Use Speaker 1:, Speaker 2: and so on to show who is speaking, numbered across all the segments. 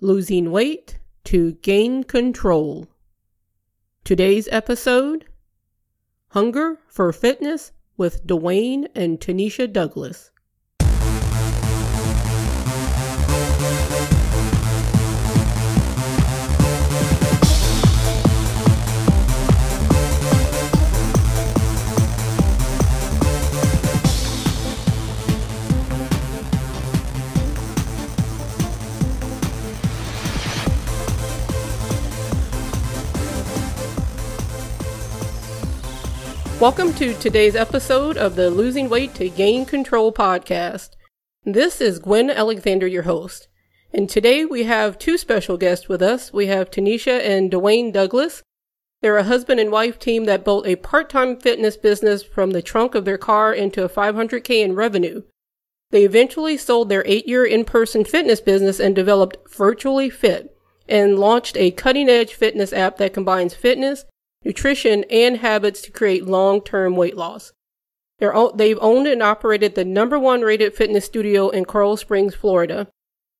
Speaker 1: losing weight to gain control. Today's episode Hunger for Fitness with Dwayne and Tanisha Douglas. Welcome to today's episode of the Losing Weight to Gain Control podcast. This is Gwen Alexander, your host. And today we have two special guests with us. We have Tanisha and Dwayne Douglas. They're a husband and wife team that built a part-time fitness business from the trunk of their car into a 500k in revenue. They eventually sold their eight-year in-person fitness business and developed Virtually Fit and launched a cutting-edge fitness app that combines fitness, nutrition, and habits to create long-term weight loss. They're, they've owned and operated the number one rated fitness studio in Coral Springs, Florida.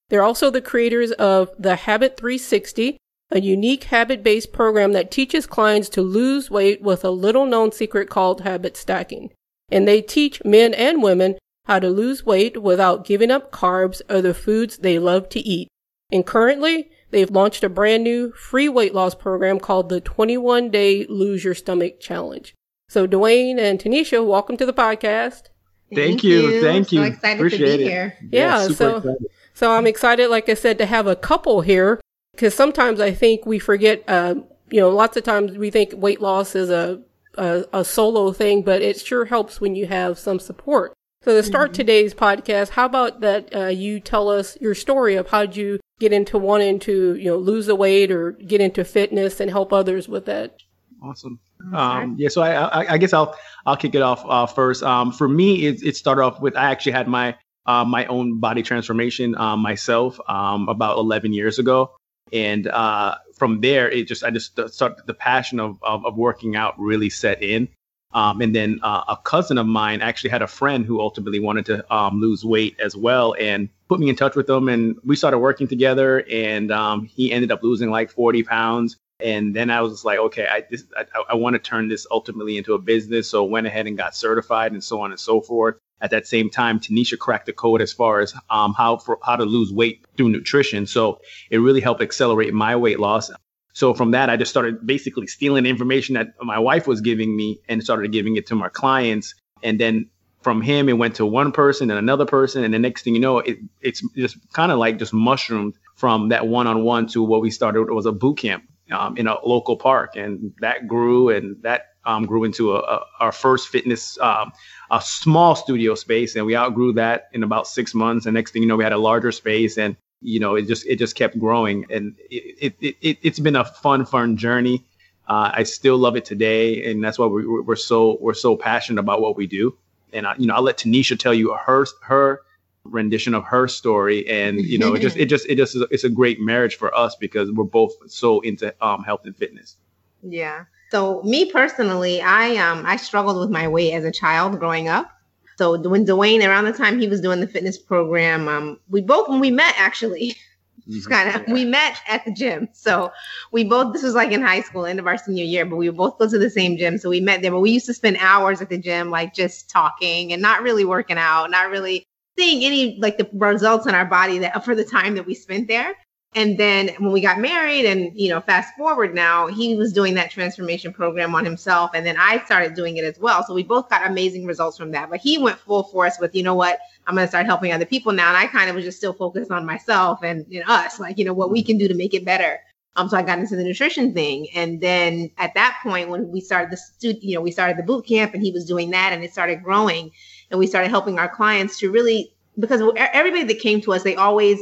Speaker 1: They're also the creators of the Habit 360, a unique habit based program that teaches clients to lose weight with a little known secret called habit stacking. And they teach men and women how to lose weight without giving up carbs or the foods they love to eat. And currently, They've launched a brand new free weight loss program called the 21 Day Lose Your Stomach Challenge. So, Dwayne and Tanisha, welcome to the podcast.
Speaker 2: Thank, Thank you. you. Thank you. So
Speaker 3: excited Appreciate to be it. here.
Speaker 1: Yeah, yeah so excited. so I'm excited, like I said, to have a couple here because sometimes I think we forget. Uh, you know, lots of times we think weight loss is a, a, a solo thing, but it sure helps when you have some support. So to start mm-hmm. today's podcast, how about that uh, you tell us your story of how did you get into wanting to, you know, lose the weight or get into fitness and help others with that.
Speaker 2: Awesome. Um, yeah, so I, I, I, guess I'll I'll kick it off uh, first. Um, for me, it, it started off with I actually had my uh, my own body transformation um, myself um, about 11 years ago, and uh, from there, it just I just started the passion of, of, of working out really set in. Um, and then uh, a cousin of mine actually had a friend who ultimately wanted to um, lose weight as well, and put me in touch with him. And we started working together. And um, he ended up losing like 40 pounds. And then I was like, okay, I I, I want to turn this ultimately into a business. So went ahead and got certified and so on and so forth. At that same time, Tanisha cracked the code as far as um, how for how to lose weight through nutrition. So it really helped accelerate my weight loss. So from that, I just started basically stealing information that my wife was giving me and started giving it to my clients. And then from him, it went to one person and another person. And the next thing you know, it, it's just kind of like just mushroomed from that one-on-one to what we started was a boot camp um, in a local park. And that grew and that um, grew into a, a, our first fitness, um, a small studio space. And we outgrew that in about six months. And next thing you know, we had a larger space and you know, it just it just kept growing, and it, it, it it's been a fun fun journey. Uh, I still love it today, and that's why we're, we're so we're so passionate about what we do. And I, you know, I'll let Tanisha tell you her her rendition of her story, and you know, it just it just it just it's a great marriage for us because we're both so into um, health and fitness.
Speaker 3: Yeah. So me personally, I um I struggled with my weight as a child growing up. So when Dwayne, around the time he was doing the fitness program, um, we both when we met actually, mm-hmm. kind of we met at the gym. So we both this was like in high school, end of our senior year, but we both go to the same gym. So we met there, but we used to spend hours at the gym, like just talking and not really working out, not really seeing any like the results in our body that for the time that we spent there. And then when we got married and, you know, fast forward now, he was doing that transformation program on himself. And then I started doing it as well. So we both got amazing results from that. But he went full force with, you know what, I'm going to start helping other people now. And I kind of was just still focused on myself and know, us, like, you know, what we can do to make it better. Um, so I got into the nutrition thing. And then at that point, when we started the, stu- you know, we started the boot camp and he was doing that and it started growing and we started helping our clients to really, because everybody that came to us, they always,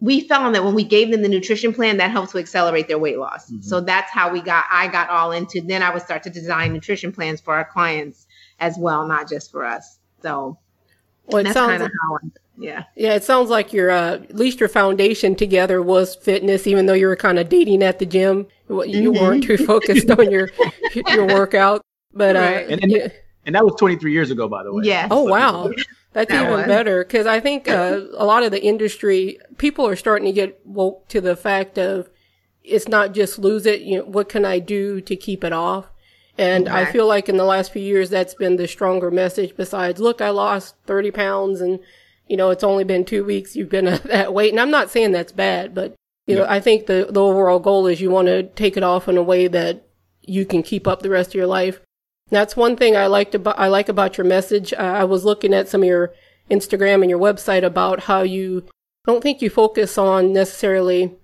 Speaker 3: we found that when we gave them the nutrition plan, that helped to accelerate their weight loss. Mm-hmm. So that's how we got, I got all into, then I would start to design nutrition plans for our clients as well, not just for us. So well, that's kind of how I, yeah.
Speaker 1: Yeah, it sounds like your, uh, at least your foundation together was fitness, even though you were kind of dating at the gym. You mm-hmm. weren't too focused on your, your workout. But, uh,
Speaker 2: right. and, and, and, that was 23 years ago, by the way.
Speaker 3: Yeah.
Speaker 1: Oh, wow. That's that even was. better because I think uh, a lot of the industry people are starting to get woke to the fact of it's not just lose it. You know, what can I do to keep it off? And I feel like in the last few years, that's been the stronger message. Besides, look, I lost thirty pounds, and you know it's only been two weeks. You've been at that weight, and I'm not saying that's bad, but you know I think the the overall goal is you want to take it off in a way that you can keep up the rest of your life. That's one thing I liked about I like about your message. Uh, I was looking at some of your Instagram and your website about how you don't think you focus on necessarily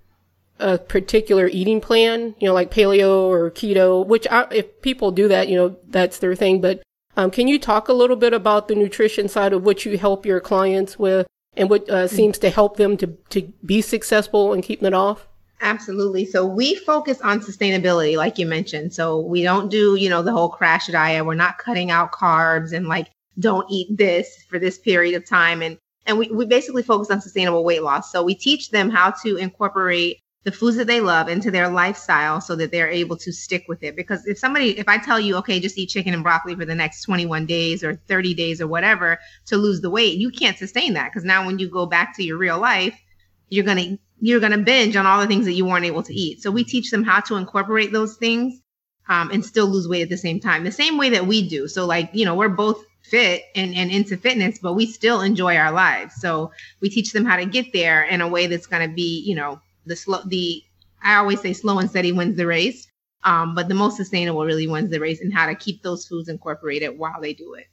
Speaker 1: a particular eating plan, you know, like paleo or keto, which I, if people do that, you know, that's their thing. But um, can you talk a little bit about the nutrition side of what you help your clients with and what uh, seems to help them to, to be successful and keeping it off?
Speaker 3: Absolutely. So we focus on sustainability, like you mentioned. So we don't do, you know, the whole crash diet. We're not cutting out carbs and like don't eat this for this period of time. And and we, we basically focus on sustainable weight loss. So we teach them how to incorporate the foods that they love into their lifestyle so that they're able to stick with it. Because if somebody, if I tell you, okay, just eat chicken and broccoli for the next 21 days or 30 days or whatever to lose the weight, you can't sustain that. Because now when you go back to your real life, you're going to you're going to binge on all the things that you weren't able to eat. So we teach them how to incorporate those things um, and still lose weight at the same time, the same way that we do. So like, you know, we're both fit and, and into fitness, but we still enjoy our lives. So we teach them how to get there in a way that's going to be, you know, the slow, the, I always say slow and steady wins the race. Um, but the most sustainable really wins the race and how to keep those foods incorporated while they do it.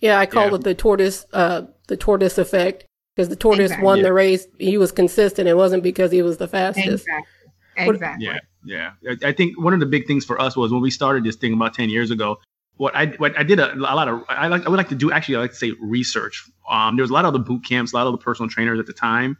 Speaker 1: Yeah, I call yeah. it the tortoise, uh, the tortoise effect because the tortoise exactly. won yeah. the race. He was consistent. It wasn't because he was the fastest.
Speaker 3: Exactly. Exactly.
Speaker 2: Yeah, yeah. I think one of the big things for us was when we started this thing about ten years ago. What I what I did a, a lot of I like I would like to do actually I like to say research. Um, there was a lot of the boot camps, a lot of the personal trainers at the time,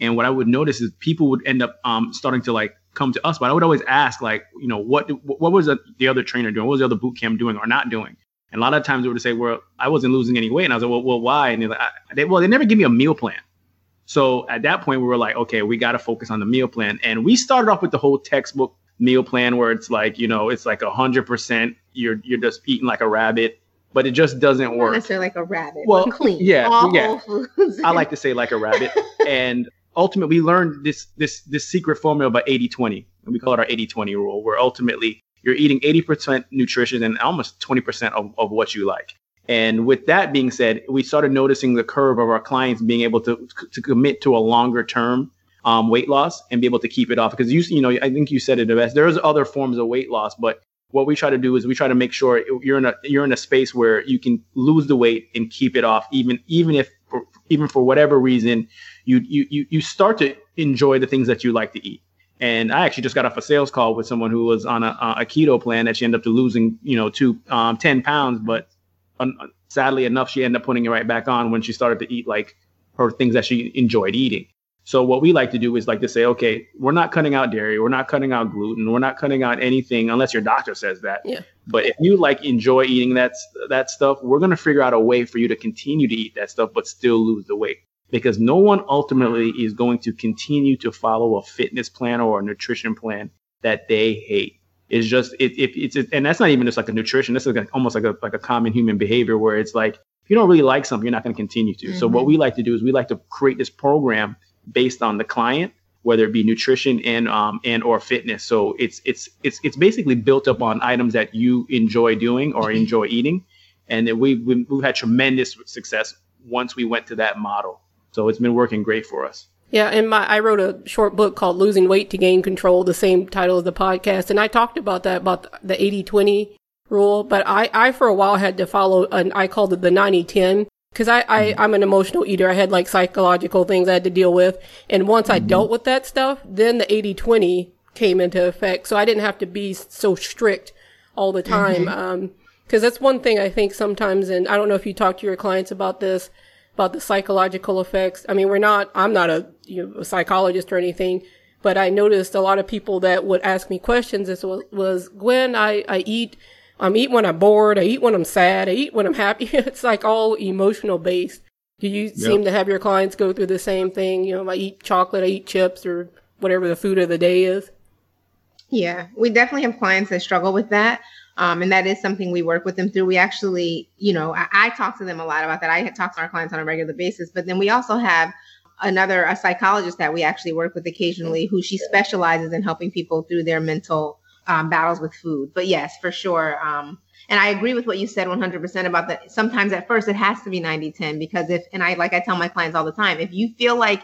Speaker 2: and what I would notice is people would end up um starting to like come to us. But I would always ask like you know what what was the other trainer doing? What was the other boot camp doing or not doing? And a lot of times they would say, well, I wasn't losing any weight. And I was like, well, well why? And they're like, they, well, they never give me a meal plan. So at that point, we were like, okay, we got to focus on the meal plan. And we started off with the whole textbook meal plan where it's like, you know, it's like a hundred percent. You're, you're just eating like a rabbit, but it just doesn't work.
Speaker 3: Not necessarily like a rabbit.
Speaker 2: Well,
Speaker 3: clean.
Speaker 2: Yeah. All yeah. I like to say like a rabbit. and ultimately we learned this, this, this secret formula about 80, 20 and we call it our 80, 20 rule where ultimately you're eating 80% nutrition and almost 20% of, of what you like. And with that being said, we started noticing the curve of our clients being able to, to commit to a longer term um, weight loss and be able to keep it off. Because you, you know, I think you said it the best. There's other forms of weight loss, but what we try to do is we try to make sure you're in a you're in a space where you can lose the weight and keep it off, even even if for, even for whatever reason you you you start to enjoy the things that you like to eat. And I actually just got off a sales call with someone who was on a, a keto plan that she ended up losing, you know, to um, 10 pounds. But un- sadly enough, she ended up putting it right back on when she started to eat like her things that she enjoyed eating. So what we like to do is like to say, okay, we're not cutting out dairy, we're not cutting out gluten, we're not cutting out anything unless your doctor says that.
Speaker 1: Yeah.
Speaker 2: But if you like enjoy eating that that stuff, we're gonna figure out a way for you to continue to eat that stuff but still lose the weight because no one ultimately is going to continue to follow a fitness plan or a nutrition plan that they hate. It's just it, it it's and that's not even just like a nutrition. This is like almost like a like a common human behavior where it's like if you don't really like something, you're not going to continue to. Mm-hmm. So what we like to do is we like to create this program based on the client, whether it be nutrition and um and or fitness. So it's it's it's it's basically built up on items that you enjoy doing or mm-hmm. enjoy eating, and then we, we we've had tremendous success once we went to that model. So it's been working great for us.
Speaker 1: Yeah, and my I wrote a short book called Losing Weight to Gain Control, the same title as the podcast, and I talked about that about the 80-20 rule, but I I for a while had to follow and I called it the 90-10 because I, I mm-hmm. I'm an emotional eater. I had like psychological things I had to deal with, and once mm-hmm. I dealt with that stuff, then the 80-20 came into effect. So I didn't have to be so strict all the time. Mm-hmm. Um, because that's one thing I think sometimes, and I don't know if you talk to your clients about this about the psychological effects. I mean, we're not, I'm not a, you know, a psychologist or anything, but I noticed a lot of people that would ask me questions. This was, was Gwen, I, I eat, I'm eat when I'm bored. I eat when I'm sad. I eat when I'm happy. it's like all emotional based. Do you yep. seem to have your clients go through the same thing? You know, I eat chocolate, I eat chips or whatever the food of the day is.
Speaker 3: Yeah, we definitely have clients that struggle with that. Um, and that is something we work with them through. We actually, you know, I, I talk to them a lot about that. I talk to our clients on a regular basis, but then we also have another a psychologist that we actually work with occasionally who she specializes in helping people through their mental um, battles with food. But yes, for sure. Um, and I agree with what you said 100% about that. Sometimes at first it has to be 90 10 because if, and I, like I tell my clients all the time, if you feel like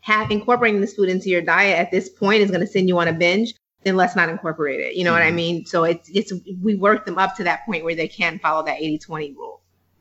Speaker 3: have, incorporating this food into your diet at this point is going to send you on a binge, then let's not incorporate it. You know mm-hmm. what I mm-hmm. mean? So it's, it's, we work them up to that point where they can follow that 80 20 rule.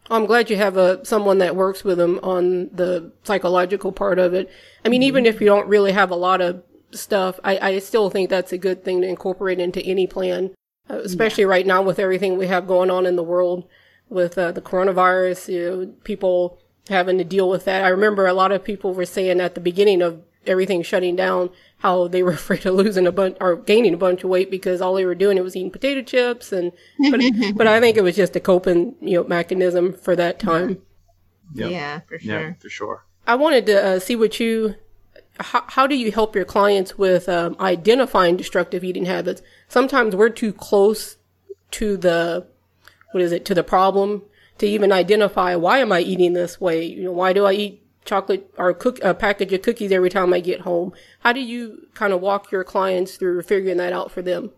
Speaker 1: I'm glad you have a someone that works with them on the psychological part of it. I mean, mm-hmm. even if you don't really have a lot of stuff, I, I still think that's a good thing to incorporate into any plan, uh, especially yeah. right now with everything we have going on in the world with uh, the coronavirus. You know, people having to deal with that. I remember a lot of people were saying at the beginning of everything shutting down how they were afraid of losing a bunch or gaining a bunch of weight because all they were doing it was eating potato chips and but but I think it was just a coping you know mechanism for that time.
Speaker 3: Yep. Yeah, for sure. Yeah,
Speaker 2: for sure.
Speaker 1: I wanted to uh, see what you how, how do you help your clients with um, identifying destructive eating habits? Sometimes we're too close to the what is it to the problem to even identify why am I eating this way? You know, why do I eat chocolate or cook a package of cookies every time I get home. How do you kind of walk your clients through figuring that out for them?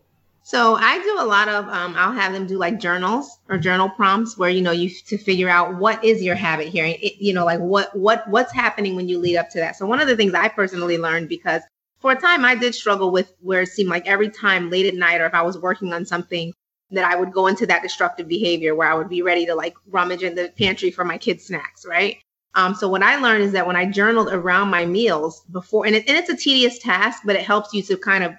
Speaker 3: So I do a lot of um, I'll have them do like journals or journal prompts where you know you to figure out what is your habit here, it, you know, like what what what's happening when you lead up to that. So one of the things I personally learned because for a time I did struggle with where it seemed like every time late at night or if I was working on something that I would go into that destructive behavior where I would be ready to like rummage in the pantry for my kids' snacks, right? Um, so what I learned is that when I journaled around my meals before, and, it, and it's a tedious task, but it helps you to kind of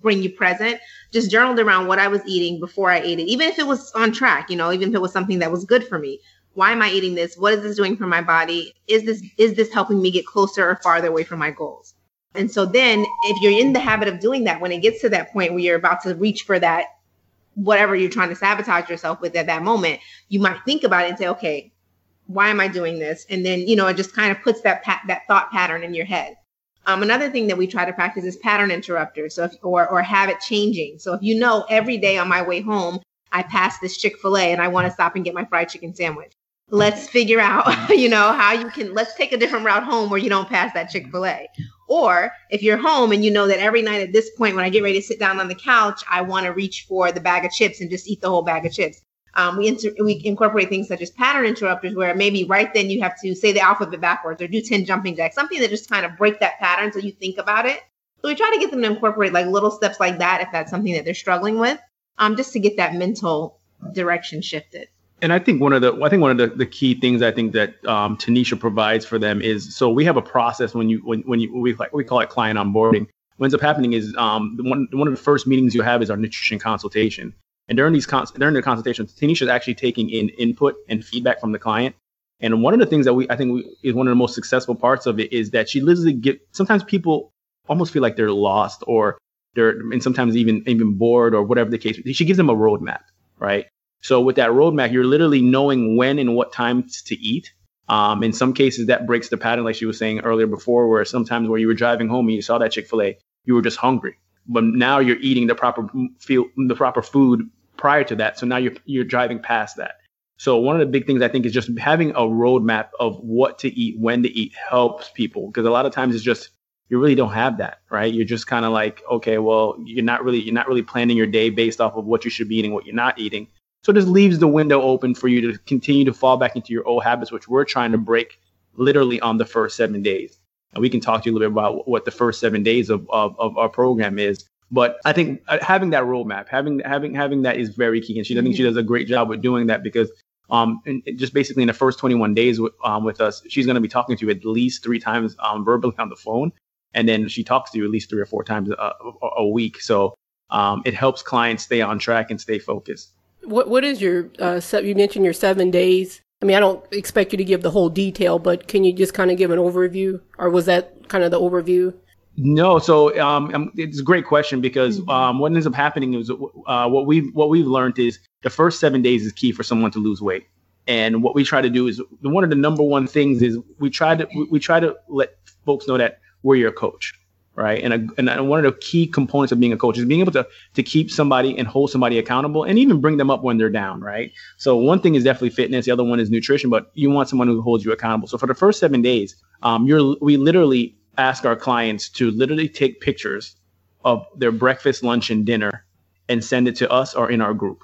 Speaker 3: bring you present. Just journaled around what I was eating before I ate it, even if it was on track, you know, even if it was something that was good for me. Why am I eating this? What is this doing for my body? Is this is this helping me get closer or farther away from my goals? And so then if you're in the habit of doing that, when it gets to that point where you're about to reach for that whatever you're trying to sabotage yourself with at that moment, you might think about it and say, okay, why am I doing this? And then, you know, it just kind of puts that that thought pattern in your head. Um, another thing that we try to practice is pattern interrupters, so if, or or habit changing. So if you know every day on my way home I pass this Chick Fil A and I want to stop and get my fried chicken sandwich, let's figure out, you know, how you can. Let's take a different route home where you don't pass that Chick Fil A. Or if you're home and you know that every night at this point when I get ready to sit down on the couch, I want to reach for the bag of chips and just eat the whole bag of chips. Um, we, inter- we incorporate things such as pattern interrupters, where maybe right then you have to say the alphabet backwards or do 10 jumping jacks, something that just kind of break that pattern so you think about it. So we try to get them to incorporate like little steps like that if that's something that they're struggling with, um, just to get that mental direction shifted.
Speaker 2: And I think one of the I think one of the, the key things I think that um, Tanisha provides for them is so we have a process when you when, when you we like we call it client onboarding. What ends up happening is um, one one of the first meetings you have is our nutrition consultation. And during these cons- during the consultations, Tanisha is actually taking in input and feedback from the client. And one of the things that we I think we, is one of the most successful parts of it is that she literally get sometimes people almost feel like they're lost or they're and sometimes even even bored or whatever the case. She gives them a roadmap, right? So with that roadmap, you're literally knowing when and what times to eat. Um, in some cases, that breaks the pattern, like she was saying earlier before, where sometimes where you were driving home and you saw that Chick Fil A, you were just hungry, but now you're eating the proper feel the proper food prior to that. So now you're you're driving past that. So one of the big things I think is just having a roadmap of what to eat, when to eat helps people because a lot of times it's just you really don't have that, right? You're just kind of like, okay, well, you're not really you're not really planning your day based off of what you should be eating, what you're not eating. So it just leaves the window open for you to continue to fall back into your old habits, which we're trying to break literally on the first seven days. And we can talk to you a little bit about what the first seven days of, of, of our program is. But I think uh, having that roadmap, having having having that is very key, and she I think she mm-hmm. does a great job with doing that because um just basically in the first 21 days with, um, with us, she's going to be talking to you at least three times um, verbally on the phone, and then she talks to you at least three or four times a, a, a week. So um, it helps clients stay on track and stay focused.
Speaker 1: What what is your uh, you mentioned your seven days? I mean, I don't expect you to give the whole detail, but can you just kind of give an overview, or was that kind of the overview?
Speaker 2: No, so um, um, it's a great question because mm-hmm. um, what ends up happening is uh, what we've what we've learned is the first seven days is key for someone to lose weight, and what we try to do is one of the number one things is we try to we try to let folks know that we're your coach, right? And, a, and one of the key components of being a coach is being able to to keep somebody and hold somebody accountable, and even bring them up when they're down, right? So one thing is definitely fitness, the other one is nutrition, but you want someone who holds you accountable. So for the first seven days, um, you're we literally ask our clients to literally take pictures of their breakfast, lunch, and dinner, and send it to us or in our group.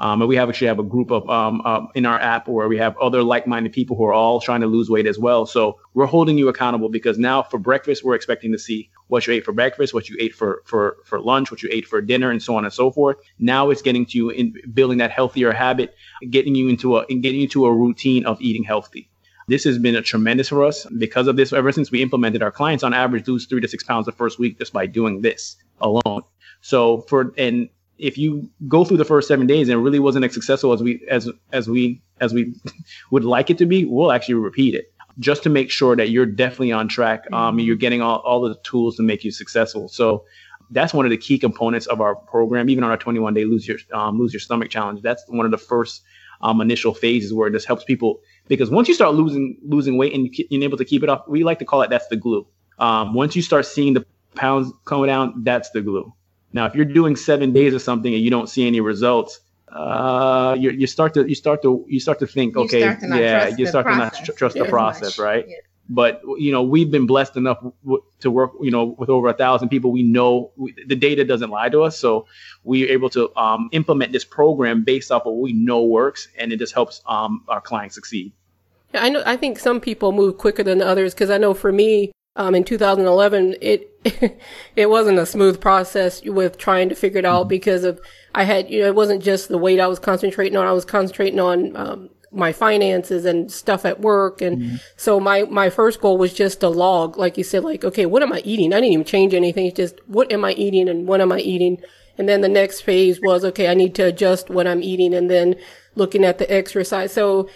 Speaker 2: Um, and we have actually have a group of um, um, in our app where we have other like-minded people who are all trying to lose weight as well. So we're holding you accountable because now for breakfast we're expecting to see what you ate for breakfast, what you ate for for for lunch, what you ate for dinner, and so on and so forth. Now it's getting to you in building that healthier habit, getting you into a getting you to a routine of eating healthy. This has been a tremendous for us because of this. Ever since we implemented, our clients on average lose three to six pounds the first week just by doing this alone. So for and if you go through the first seven days and it really wasn't as successful as we as as we as we would like it to be, we'll actually repeat it just to make sure that you're definitely on track. Um, you're getting all, all the tools to make you successful. So that's one of the key components of our program. Even on our 21 day lose your um, lose your stomach challenge, that's one of the first um, initial phases where this helps people because once you start losing losing weight and you're able to keep it off, we like to call it that's the glue. Um, once you start seeing the pounds coming down, that's the glue. Now, if you're doing seven days or something and you don't see any results, uh, you, you start to you start to you start to think, you okay, to yeah, you start to not tr- trust the process, much. right? Yeah. But you know, we've been blessed enough w- to work, you know, with over a thousand people. We know we, the data doesn't lie to us, so we're able to um, implement this program based off of what we know works, and it just helps um, our clients succeed.
Speaker 1: Yeah, I know. I think some people move quicker than others because I know for me, um, in 2011, it it wasn't a smooth process with trying to figure it out mm-hmm. because of I had you know it wasn't just the weight I was concentrating on. I was concentrating on um, my finances and stuff at work, and mm-hmm. so my my first goal was just to log, like you said, like okay, what am I eating? I didn't even change anything. It's just what am I eating and when am I eating? And then the next phase was okay, I need to adjust what I'm eating, and then looking at the exercise. So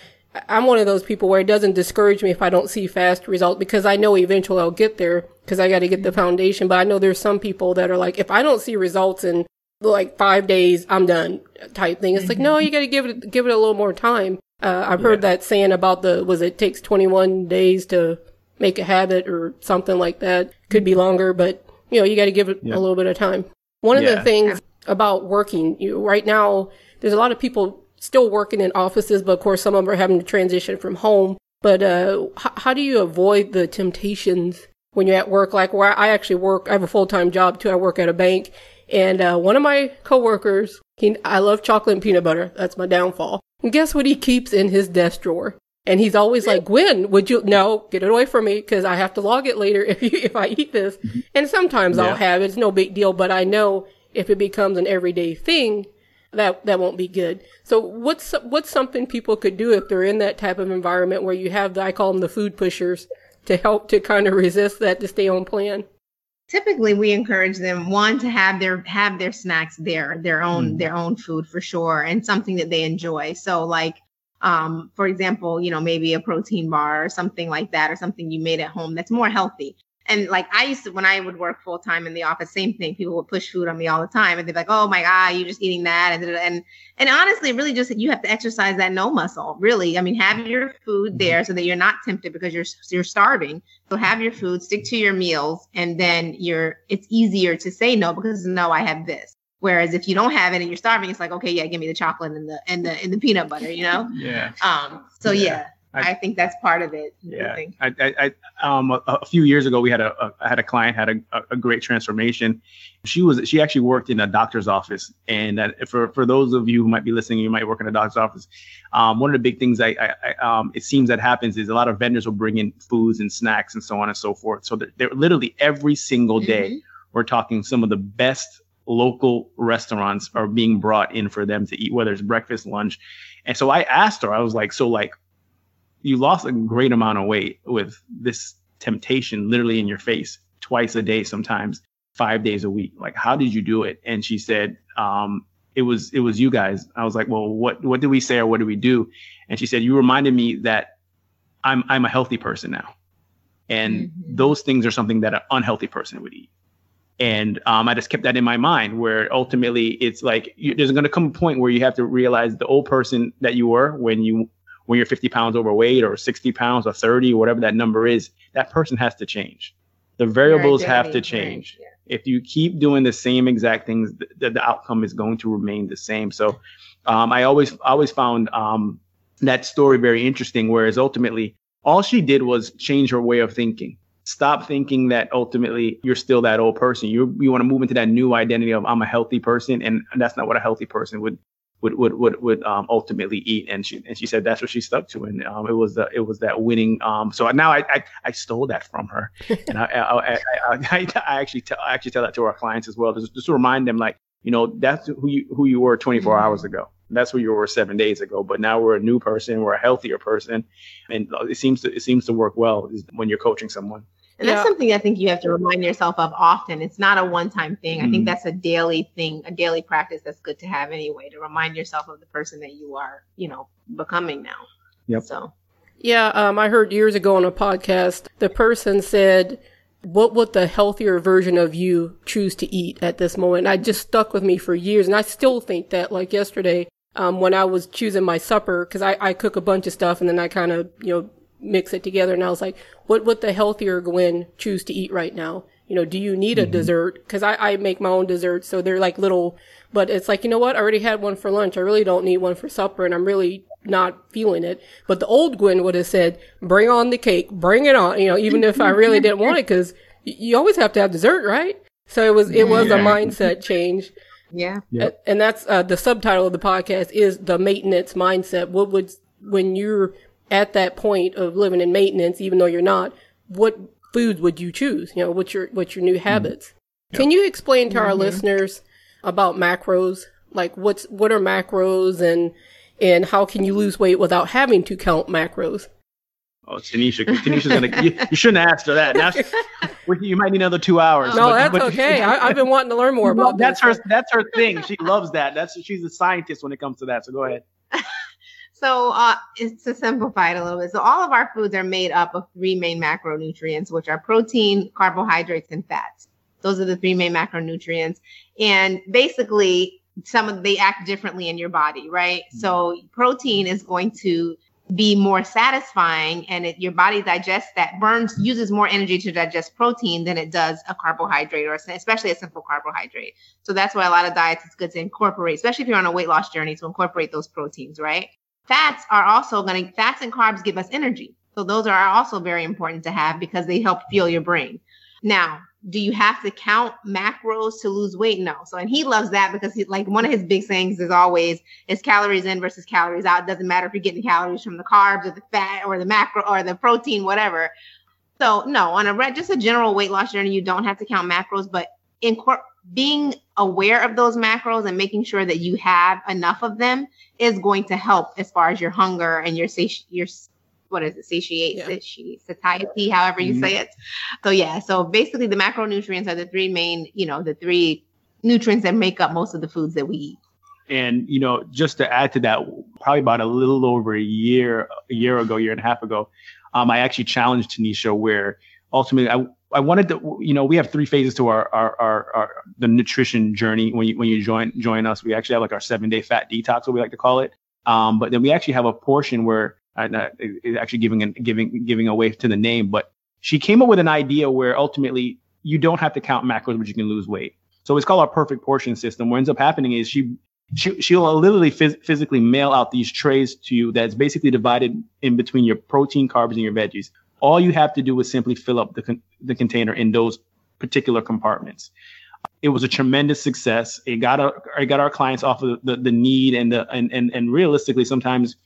Speaker 1: I'm one of those people where it doesn't discourage me if I don't see fast results because I know eventually I'll get there because I got to get the foundation. But I know there's some people that are like, if I don't see results in like five days, I'm done type thing. It's mm-hmm. like, no, you got to give it, give it a little more time. Uh, I've yeah. heard that saying about the, was it takes 21 days to make a habit or something like that. Could be longer, but you know, you got to give it yeah. a little bit of time. One of the things about working, you right now, there's a lot of people still working in offices, but of course some of them are having to transition from home. But uh, h- how do you avoid the temptations when you're at work? Like where I actually work, I have a full time job too. I work at a bank, and uh, one of my coworkers, he, I love chocolate and peanut butter. That's my downfall. And guess what he keeps in his desk drawer? And he's always like, Gwen, would you, no, get it away from me because I have to log it later if you, if I eat this. Mm-hmm. And sometimes yeah. I'll have it. It's no big deal, but I know if it becomes an everyday thing, that that won't be good. So what's what's something people could do if they're in that type of environment where you have the, I call them the food pushers to help to kind of resist that to stay on plan?
Speaker 3: Typically, we encourage them one to have their have their snacks there, their own mm. their own food for sure, and something that they enjoy. So like. Um, for example, you know, maybe a protein bar or something like that, or something you made at home that's more healthy and like I used to when I would work full time in the office, same thing. People would push food on me all the time, and they'd be like, "Oh my god, you're just eating that," and and and honestly, really, just you have to exercise that no muscle. Really, I mean, have your food mm-hmm. there so that you're not tempted because you're you're starving. So have your food, stick to your meals, and then you're it's easier to say no because no, I have this. Whereas if you don't have it and you're starving, it's like, okay, yeah, give me the chocolate and the and the and the peanut butter, you know?
Speaker 2: Yeah.
Speaker 3: Um. So yeah. yeah I, I, think that's part of it.
Speaker 2: Yeah, I, I, I, um, a, a, few years ago, we had a, a I had a client had a, a great transformation. She was she actually worked in a doctor's office, and that for for those of you who might be listening, you might work in a doctor's office. Um, one of the big things I, I, um, it seems that happens is a lot of vendors will bring in foods and snacks and so on and so forth. So they're, they're literally every single day, mm-hmm. we're talking some of the best local restaurants are being brought in for them to eat, whether it's breakfast, lunch. And so I asked her, I was like, so like you lost a great amount of weight with this temptation literally in your face twice a day, sometimes five days a week. Like, how did you do it? And she said, um, it was, it was you guys. I was like, well, what, what did we say or what did we do? And she said, you reminded me that I'm, I'm a healthy person now. And mm-hmm. those things are something that an unhealthy person would eat. And um, I just kept that in my mind where ultimately it's like you, there's going to come a point where you have to realize the old person that you were when you when you're 50 pounds overweight or 60 pounds or 30 whatever that number is, that person has to change. The variables have to change. Right. Yeah. If you keep doing the same exact things, the, the outcome is going to remain the same. So um, I always always found um, that story very interesting. Whereas ultimately, all she did was change her way of thinking. Stop thinking that ultimately you're still that old person. You you want to move into that new identity of I'm a healthy person, and that's not what a healthy person would would would would, would um, ultimately eat. And she and she said that's what she stuck to, and um, it was the it was that winning. Um, so now I, I, I stole that from her, and I I, I, I, I actually tell I actually tell that to our clients as well, just, just to remind them like you know that's who you who you were 24 mm-hmm. hours ago. That's who you were seven days ago. But now we're a new person. We're a healthier person, and it seems to it seems to work well when you're coaching someone.
Speaker 3: And yeah. that's something I think you have to remind yourself of often. It's not a one time thing. Mm. I think mm-hmm. that's a daily thing, a daily practice that's good to have anyway, to remind yourself of the person that you are, you know, becoming now.
Speaker 2: Yep.
Speaker 3: So,
Speaker 1: yeah, um, I heard years ago on a podcast, the person said, what would the healthier version of you choose to eat at this moment? And I just stuck with me for years. And I still think that, like yesterday, um, when I was choosing my supper, cause I, I cook a bunch of stuff and then I kind of, you know, mix it together. And I was like, what would the healthier Gwen choose to eat right now? You know, do you need a mm-hmm. dessert? Cause I, I make my own desserts. So they're like little, but it's like, you know what? I already had one for lunch. I really don't need one for supper and I'm really not feeling it. But the old Gwen would have said, bring on the cake, bring it on, you know, even if I really didn't want it. Cause you always have to have dessert, right? So it was, it was a mindset change.
Speaker 3: Yeah.
Speaker 1: Yep. And that's, uh, the subtitle of the podcast is the maintenance mindset. What would, when you're at that point of living in maintenance, even though you're not, what foods would you choose? You know, what's your what's your new mm-hmm. habits? Yep. Can you explain to mm-hmm. our listeners about macros? Like what's what are macros and and how can you lose weight without having to count macros?
Speaker 2: Oh, Tanisha. Tanisha's gonna. You, you, shouldn't ask her that. Now, you might need another two hours.
Speaker 1: No, but, that's but, okay. I, have been wanting to learn more about.
Speaker 2: That's this. her. That's her thing. She loves that. That's she's a scientist when it comes to that. So go ahead.
Speaker 3: So uh, it's to simplify it a little bit. So all of our foods are made up of three main macronutrients, which are protein, carbohydrates, and fats. Those are the three main macronutrients. And basically, some of they act differently in your body, right? Mm-hmm. So protein is going to be more satisfying and it, your body digests that burns uses more energy to digest protein than it does a carbohydrate or especially a simple carbohydrate so that's why a lot of diets it's good to incorporate especially if you're on a weight loss journey to incorporate those proteins right Fats are also going to, fats and carbs give us energy. So those are also very important to have because they help fuel your brain. Now, do you have to count macros to lose weight? No. So, and he loves that because he, like one of his big sayings is always is calories in versus calories out. It doesn't matter if you're getting calories from the carbs or the fat or the macro or the protein, whatever. So no, on a just a general weight loss journey, you don't have to count macros, but in being aware of those macros and making sure that you have enough of them is going to help as far as your hunger and your sati- your what is it satiate yeah. satiety however you mm-hmm. say it so yeah so basically the macronutrients are the three main you know the three nutrients that make up most of the foods that we eat
Speaker 2: and you know just to add to that probably about a little over a year a year ago year and a half ago um, i actually challenged tanisha where ultimately I, I wanted to, you know, we have three phases to our, our, our, our, the nutrition journey. When you, when you join, join us, we actually have like our seven day fat detox, what we like to call it. Um, but then we actually have a portion where, uh, actually giving and giving, giving away to the name, but she came up with an idea where ultimately you don't have to count macros, but you can lose weight. So it's called our perfect portion system. What ends up happening is she, she she'll literally phys- physically mail out these trays to you that's basically divided in between your protein, carbs, and your veggies. All you have to do is simply fill up the, con- the container in those particular compartments. It was a tremendous success. It got our, it got our clients off of the, the need and the and, and and realistically sometimes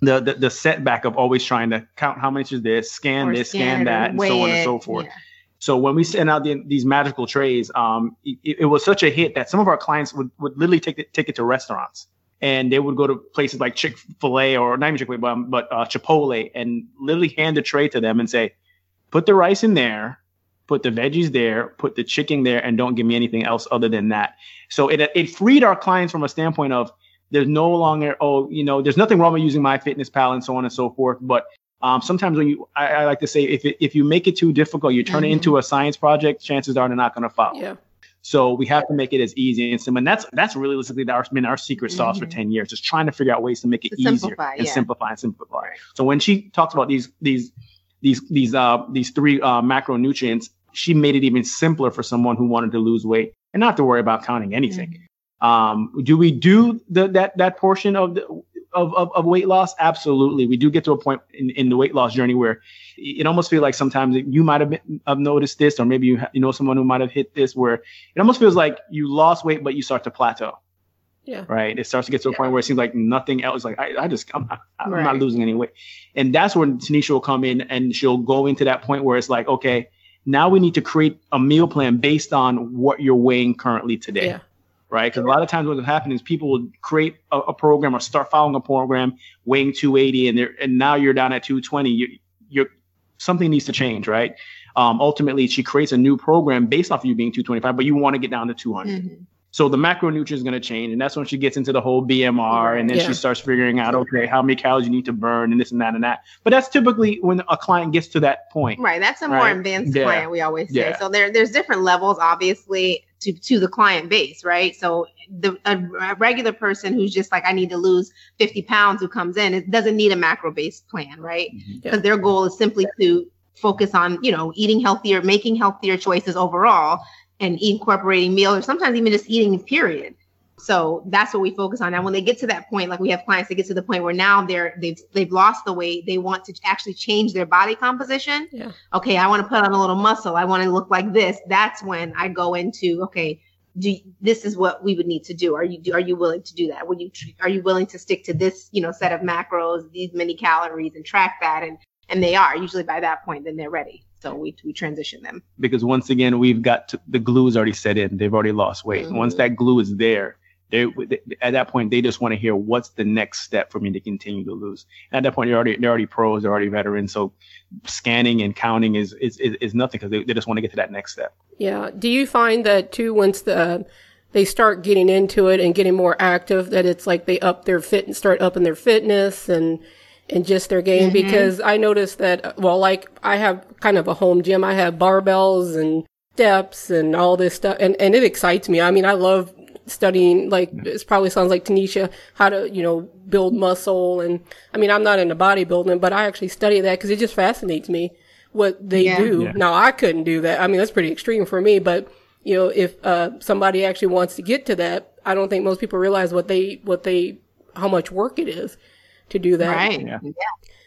Speaker 2: the, the the setback of always trying to count how much is this, scan or this, scan, that, and so on and so forth. Yeah. So when we sent out the, these magical trays, um, it, it, was such a hit that some of our clients would, would literally take it, take it to restaurants and they would go to places like Chick Fil A or not even Chick Fil A, but, um, but uh, Chipotle, and literally hand a tray to them and say, "Put the rice in there, put the veggies there, put the chicken there, and don't give me anything else other than that." So it it freed our clients from a standpoint of there's no longer oh you know there's nothing wrong with using my fitness pal and so on and so forth, but um, sometimes when you I, I, like to say if it, if you make it too difficult, you turn mm-hmm. it into a science project, chances are they're not going to follow.
Speaker 1: Yeah.
Speaker 2: So we have to make it as easy and simple. And that's that's realistically that's been our secret sauce mm-hmm. for 10 years, just trying to figure out ways to make it to easier and yeah. simplify and simplify. So when she talks about these these these these uh these three uh macronutrients, she made it even simpler for someone who wanted to lose weight and not to worry about counting anything. Mm-hmm. Um, do we do the, that that portion of the of, of, of, weight loss? Absolutely. We do get to a point in, in the weight loss journey where it almost feels like sometimes you might have, been, have noticed this, or maybe you, ha- you know someone who might have hit this, where it almost feels like you lost weight, but you start to plateau.
Speaker 1: Yeah.
Speaker 2: Right. It starts to get to a yeah. point where it seems like nothing else. Like I, I just, I'm, I'm right. not losing any weight. And that's when Tanisha will come in and she'll go into that point where it's like, okay, now we need to create a meal plan based on what you're weighing currently today. Yeah. Right. Because a lot of times what's happening is people will create a, a, program or start following a program weighing 280 and they're, and now you're down at 220. You, you're, something needs to change. Right. Um, ultimately, she creates a new program based off of you being 225, but you want to get down to 200. Mm-hmm. So the macronutrient is going to change, and that's when she gets into the whole BMR, and then yeah. she starts figuring out, okay, how many calories you need to burn, and this and that and that. But that's typically when a client gets to that point.
Speaker 3: Right. That's a right? more advanced yeah. client. We always say. Yeah. So there, there's different levels, obviously, to to the client base, right? So the a, a regular person who's just like, I need to lose 50 pounds, who comes in, it doesn't need a macro based plan, right? Mm-hmm. Because mm-hmm. their goal is simply to focus on you know eating healthier making healthier choices overall and incorporating meals or sometimes even just eating period so that's what we focus on. Now when they get to that point like we have clients that get to the point where now they're they've they've lost the weight they want to actually change their body composition.
Speaker 1: Yeah.
Speaker 3: Okay i want to put on a little muscle i want to look like this. That's when i go into okay do this is what we would need to do. Are you do, are you willing to do that? Would you are you willing to stick to this you know set of macros these many calories and track that? And and they are usually by that point then they're ready. So we, we transition them.
Speaker 2: Because once again we've got to, the glue is already set in. They've already lost weight. Mm-hmm. once that glue is there they, at that point they just want to hear what's the next step for me to continue to lose and at that point they're already they're already pros they're already veterans so scanning and counting is is, is, is nothing because they, they just want to get to that next step
Speaker 1: yeah do you find that too once the they start getting into it and getting more active that it's like they up their fit and start upping their fitness and and just their game mm-hmm. because I noticed that, well, like I have kind of a home gym. I have barbells and steps and all this stuff. And, and it excites me. I mean, I love studying, like, it probably sounds like Tanisha, how to, you know, build muscle. And I mean, I'm not into bodybuilding, but I actually study that because it just fascinates me what they yeah. do. Yeah. Now, I couldn't do that. I mean, that's pretty extreme for me, but you know, if, uh, somebody actually wants to get to that, I don't think most people realize what they, what they, how much work it is to do that.
Speaker 3: Right. Yeah. yeah.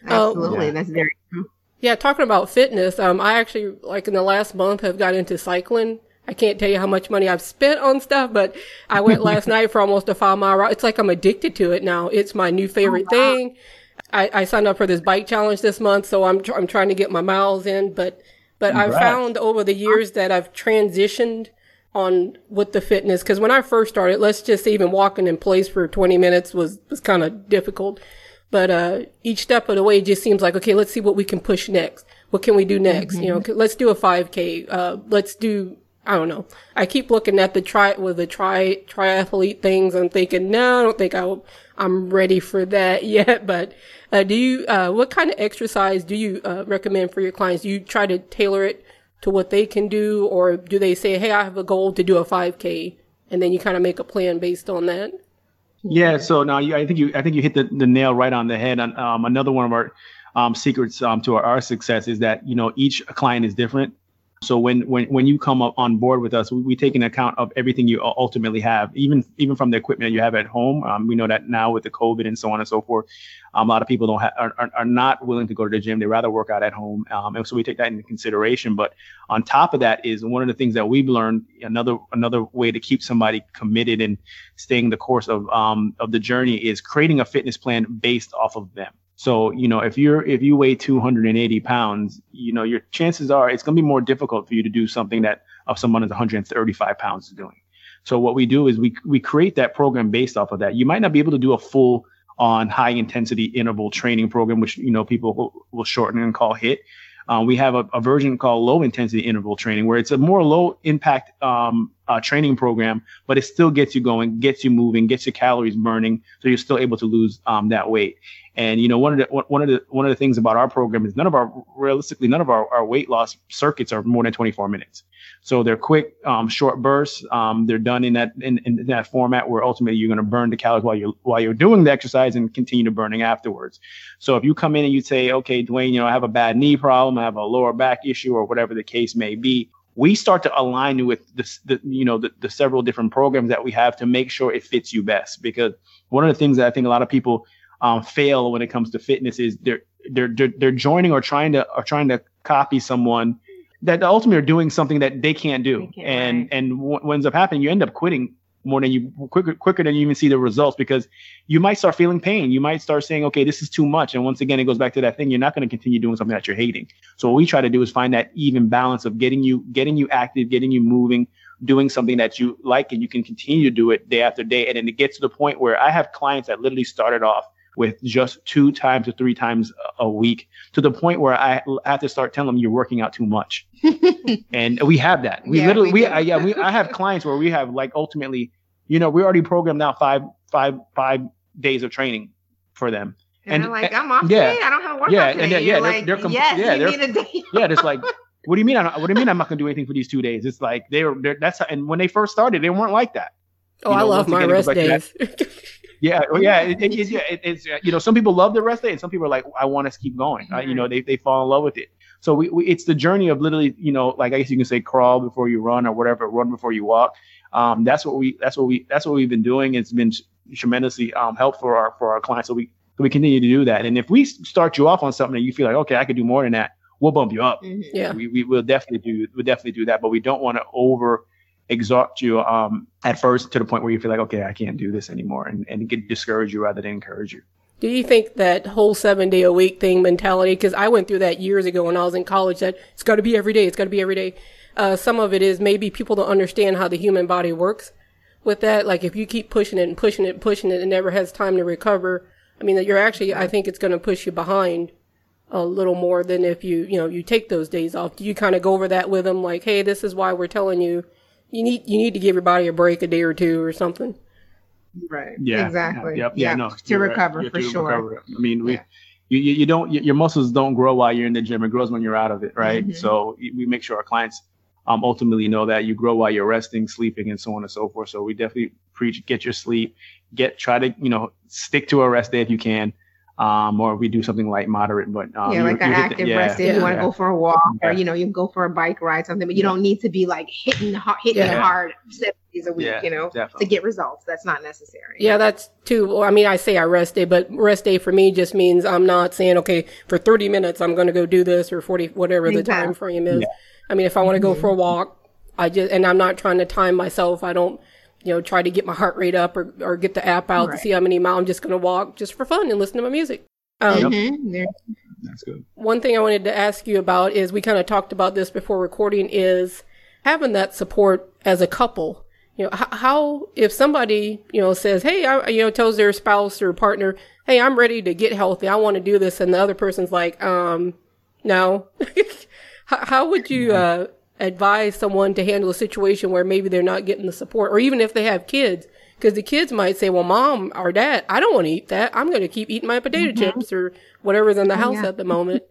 Speaker 3: Absolutely. Oh, That's very true.
Speaker 1: Yeah, talking about fitness, um, I actually like in the last month have got into cycling. I can't tell you how much money I've spent on stuff, but I went last night for almost a five mile ride. It's like I'm addicted to it now. It's my new favorite oh, wow. thing. I, I, signed up for this bike challenge this month, so I'm tr- I'm trying to get my miles in. But but I've found over the years that I've transitioned on with the fitness because when I first started, let's just say even walking in place for 20 minutes was was kind of difficult. But uh, each step of the way just seems like, okay, let's see what we can push next. What can we do next? Mm-hmm. You know, let's do a 5K. Uh, let's do, I don't know. I keep looking at the tri, with the tri, triathlete things. I'm thinking, no, I don't think I, I'm ready for that yet. But, uh, do you, uh, what kind of exercise do you, uh, recommend for your clients? Do you try to tailor it to what they can do? Or do they say, Hey, I have a goal to do a 5K. And then you kind of make a plan based on that?
Speaker 2: Yeah. So now I think you, I think you hit the, the nail right on the head. On um, another one of our um, secrets um, to our, our, success is that you know each client is different. So when when when you come up on board with us, we, we take an account of everything you ultimately have, even even from the equipment you have at home. Um, we know that now with the COVID and so on and so forth, um, a lot of people don't have are, are, not willing to go to the gym. They rather work out at home, um, and so we take that into consideration. But on top of that is one of the things that we've learned. Another another way to keep somebody committed and staying the course of um of the journey is creating a fitness plan based off of them. So, you know, if you're if you weigh 280 pounds, you know, your chances are it's going to be more difficult for you to do something that of someone is 135 pounds is doing. So what we do is we we create that program based off of that. You might not be able to do a full on high intensity interval training program, which you know people will, will shorten and call HIIT. Um, we have a, a, version called low intensity interval training, where it's a more low impact um, uh, training program, but it still gets you going, gets you moving, gets your calories burning, so you're still able to lose um, that weight. And you know, one of the one of the one of the things about our program is none of our realistically none of our, our weight loss circuits are more than 24 minutes. So they're quick, um, short bursts. Um, they're done in that in, in that format where ultimately you're going to burn the calories while you're while you're doing the exercise and continue to burning afterwards. So if you come in and you say, okay, Dwayne, you know, I have a bad knee problem, I have a lower back issue, or whatever the case may be, we start to align you with the, the you know the, the several different programs that we have to make sure it fits you best because one of the things that i think a lot of people um, fail when it comes to fitness is they're, they're they're they're joining or trying to or trying to copy someone that ultimately are doing something that they can't do
Speaker 3: They can't,
Speaker 2: and
Speaker 3: right.
Speaker 2: and what ends up happening you end up quitting more than you quicker quicker than you even see the results because you might start feeling pain. You might start saying, okay, this is too much. And once again, it goes back to that thing. You're not going to continue doing something that you're hating. So what we try to do is find that even balance of getting you, getting you active, getting you moving, doing something that you like, and you can continue to do it day after day. And then it gets to the point where I have clients that literally started off with just two times or three times a week to the point where I have to start telling them you're working out too much. and we have that. We
Speaker 3: Yeah,
Speaker 2: literally,
Speaker 3: we
Speaker 2: we. I, uh, yeah, we, I have clients where we have like ultimately, you know, we already programmed out five, five, five days of training for them.
Speaker 3: And,
Speaker 2: And-
Speaker 3: I'm like, I'm off
Speaker 2: yeah.
Speaker 3: today. I don't have a workout
Speaker 2: Yeah,
Speaker 3: today.
Speaker 2: and then-
Speaker 3: You're
Speaker 2: yeah, they're-
Speaker 3: like,
Speaker 2: they're com-
Speaker 3: yes,
Speaker 2: yeah,
Speaker 3: you
Speaker 2: they're-
Speaker 3: need a day.
Speaker 2: Yeah, it's like, what do you mean? I don't, what do you mean I'm not going to do anything for these two days? It's like they were, they're, that's, how, and when they first started, they weren't like that.
Speaker 1: Oh,
Speaker 2: You
Speaker 1: I love my rest
Speaker 2: goes
Speaker 1: days.
Speaker 2: Yeah, well, yeah,
Speaker 3: Yeah,
Speaker 2: it, it, it- yeah. It, it's uh, you know, some people love the rest day, and some people are like, I want to keep going. Uh, you know, they they fall in love with it. So we, we, it's the journey of literally, you know, like I guess you can say, crawl before you run or whatever, run before you walk. Um, that's what we, that's what we, that's what we've been doing. It's been tremendously um, helpful for our for our clients. So we we continue to do that. And if we start you off on something and you feel like, okay, I could do more than that, we'll bump you up.
Speaker 3: Mhm.
Speaker 1: yeah.
Speaker 2: We, we will definitely do we'll definitely do that, but we don't want to over exhaust you um at first to the point where you feel like okay I can't do this anymore and, and get discourage you rather than encourage you.
Speaker 1: Do you think that whole seven day a week thing mentality? Because I went through that years ago when I was in college. That it's got to be every day. It's got to be every day. Uh, some of it is maybe people don't understand how the human body works. With that, like if you keep pushing it and pushing it and pushing it, and never has time to recover. I mean, that you're actually. I think it's going to push you behind a little more than if you you know you take those days off. Do you kind of go over that with them? Like, hey, this is why we're telling you. You need you need to give your body a break a day or two or something.
Speaker 3: Right.
Speaker 2: Yeah.
Speaker 3: Exactly.
Speaker 2: Yep. Yeah. No.
Speaker 3: To
Speaker 2: you're right.
Speaker 3: recover
Speaker 2: Yeah,
Speaker 3: for
Speaker 2: to
Speaker 3: sure.
Speaker 2: recover. I mean, we.
Speaker 3: Yeah.
Speaker 2: You, you, you don't your your muscles don't grow while you're in the gym. It grows when you're out of it, right?
Speaker 3: Mhm.
Speaker 2: So we make sure our clients um, ultimately know that you grow while you're resting, sleeping, and so on and so forth. So we definitely preach get your sleep, get try to you know stick to a rest day if you can, um, or we do something light, moderate. But um,
Speaker 3: yeah,
Speaker 2: you-
Speaker 3: like an
Speaker 2: you hit the-
Speaker 3: active
Speaker 2: yeah,
Speaker 3: rest day. If
Speaker 1: yeah,
Speaker 3: you want to
Speaker 2: yeah.
Speaker 3: go for a walk, or you know, you can go for a bike ride, something. But you
Speaker 2: Yeah.
Speaker 3: don't need to be like hitting har- hitting
Speaker 1: Yeah.
Speaker 3: hard seven days a week.
Speaker 2: Yeah,
Speaker 3: you know,
Speaker 2: definitely.
Speaker 3: to get results. That's not necessary.
Speaker 1: Yeah, that's too. Well, I mean, I say I rest day, but rest day for me just means I'm not saying okay for 30 minutes I'm going to go do this or 40 whatever the time frame is. I mean, if I want to go for a walk, I just and I'm not trying to time myself. I don't, you know, try to get my heart rate up or or get the app out
Speaker 3: Right.
Speaker 1: to see how many miles. I'm just going to walk just for fun and listen to my music. Um,
Speaker 2: Yep.
Speaker 3: Mhm.
Speaker 2: That's good.
Speaker 1: one thing I wanted to ask you about is we kind of talked about this before recording is having that support as a couple. You know, h- how if somebody you know says, "Hey," I, you know, tells their spouse or partner, "Hey, I'm ready to get healthy. I want to do this," and the other person's like, "Um, no." how, how would you uh, advise someone to handle a situation where maybe they're not getting the support, or even if they have kids? Because the kids might say, "Well, mom or dad, I don't want to eat that. I'm going to keep eating my potato chips or whatever's in the house
Speaker 3: Yeah.
Speaker 1: at the moment."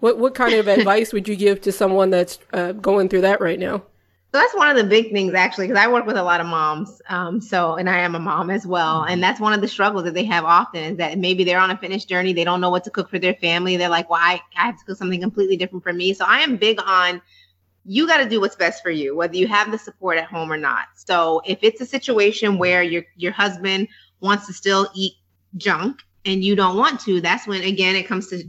Speaker 1: What what kind of advice would you give to someone that's uh, going through that right now?
Speaker 3: So that's one of the big things actually, because I work with a lot of moms. Um, so and I am a mom as well, and that's one of the struggles that they have often is that maybe they're on a fitness journey, they don't know what to cook for their family. They're like, well, I, I have to cook something completely different for me. So I am big on you got to do what's best for you, whether you have the support at home or not. So if it's a situation where your your husband wants to still eat junk and you don't want to, that's when again it comes to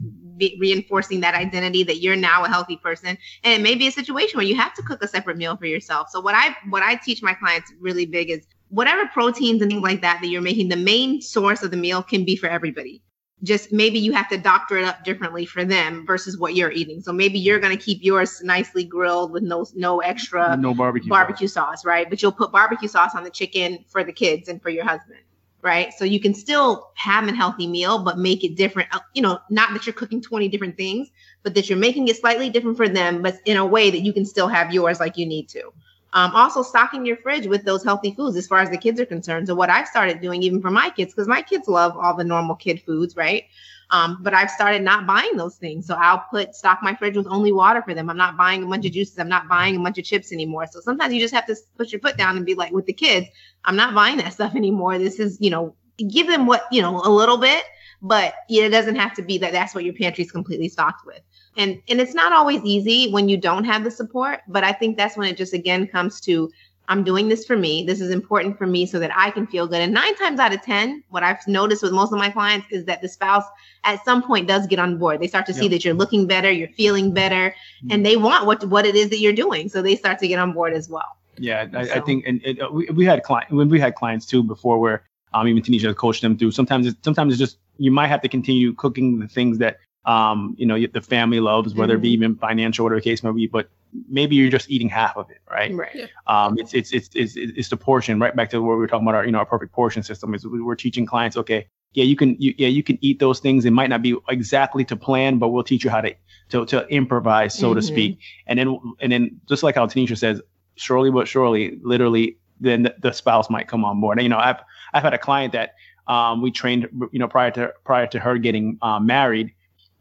Speaker 3: reinforcing that identity that you're now a healthy person. And it may be a situation where you have to cook a separate meal for yourself. So what i what i teach my clients really big is whatever proteins and things like that that you're making the main source of the meal can be for everybody just maybe you have to doctor it up differently for them versus what you're eating so maybe you're going to keep yours nicely grilled with no no extra
Speaker 2: no barbecue.
Speaker 3: barbecue sauce, right? But you'll put barbecue sauce on the chicken for the kids and for your husband, right? So you can still have a healthy meal, but make it different. Uh, You know, not that you're cooking 20 different things, but that you're making it slightly different for them, but in a way that you can still have yours like you need to. Um, also, stocking your fridge with those healthy foods as far as the kids are concerned. So, what I've started doing, even for my kids, because my kids love all the normal kid foods, right? Um, but I've started not buying those things. So I'll put stock my fridge with only water for them. I'm not buying a bunch of juices. I'm not buying a bunch of chips anymore. So sometimes you just have to put your foot down and be like, with the kids, I'm not buying that stuff anymore. This is, you know, give them what, you know, a little bit, but it doesn't have to be that that's what your pantry is completely stocked with. And and it's not always easy when you don't have the support, but I think that's when it just again comes to I'm doing this for me. This is important for me so that I can feel good. And nine times out of 10, what I've noticed with most of my clients is that the spouse at some point does get on board. They start to see that you're looking better, you're feeling better, mm-hmm. and they want what, what it is that you're doing. So they start to get on board as well.
Speaker 2: Yeah, I, so. I think, and, and uh, we, we had client when we had clients too before where um, even Tanisha coached them through. Sometimes, it's, sometimes it's just you might have to continue cooking the things that um, you know the family loves, whether mm-hmm. it be mm-hmm. even financial, whatever the case may be. But maybe you're just eating half of it, right?
Speaker 3: Right. Yeah.
Speaker 2: Um, it's, it's it's it's it's the portion. Right back to what we were talking about. Our you know our perfect portion system is we're teaching clients. Okay, yeah, you can you, yeah you can eat those things. It might not be exactly to plan, but we'll teach you how to to, to improvise, so mm-hmm. to speak. And then and then just like how Tanisha says, surely but surely, literally, then the, the spouse might come on board. And, you know, I've I've had a client that um, we trained, you know, prior to prior to her getting uh, married,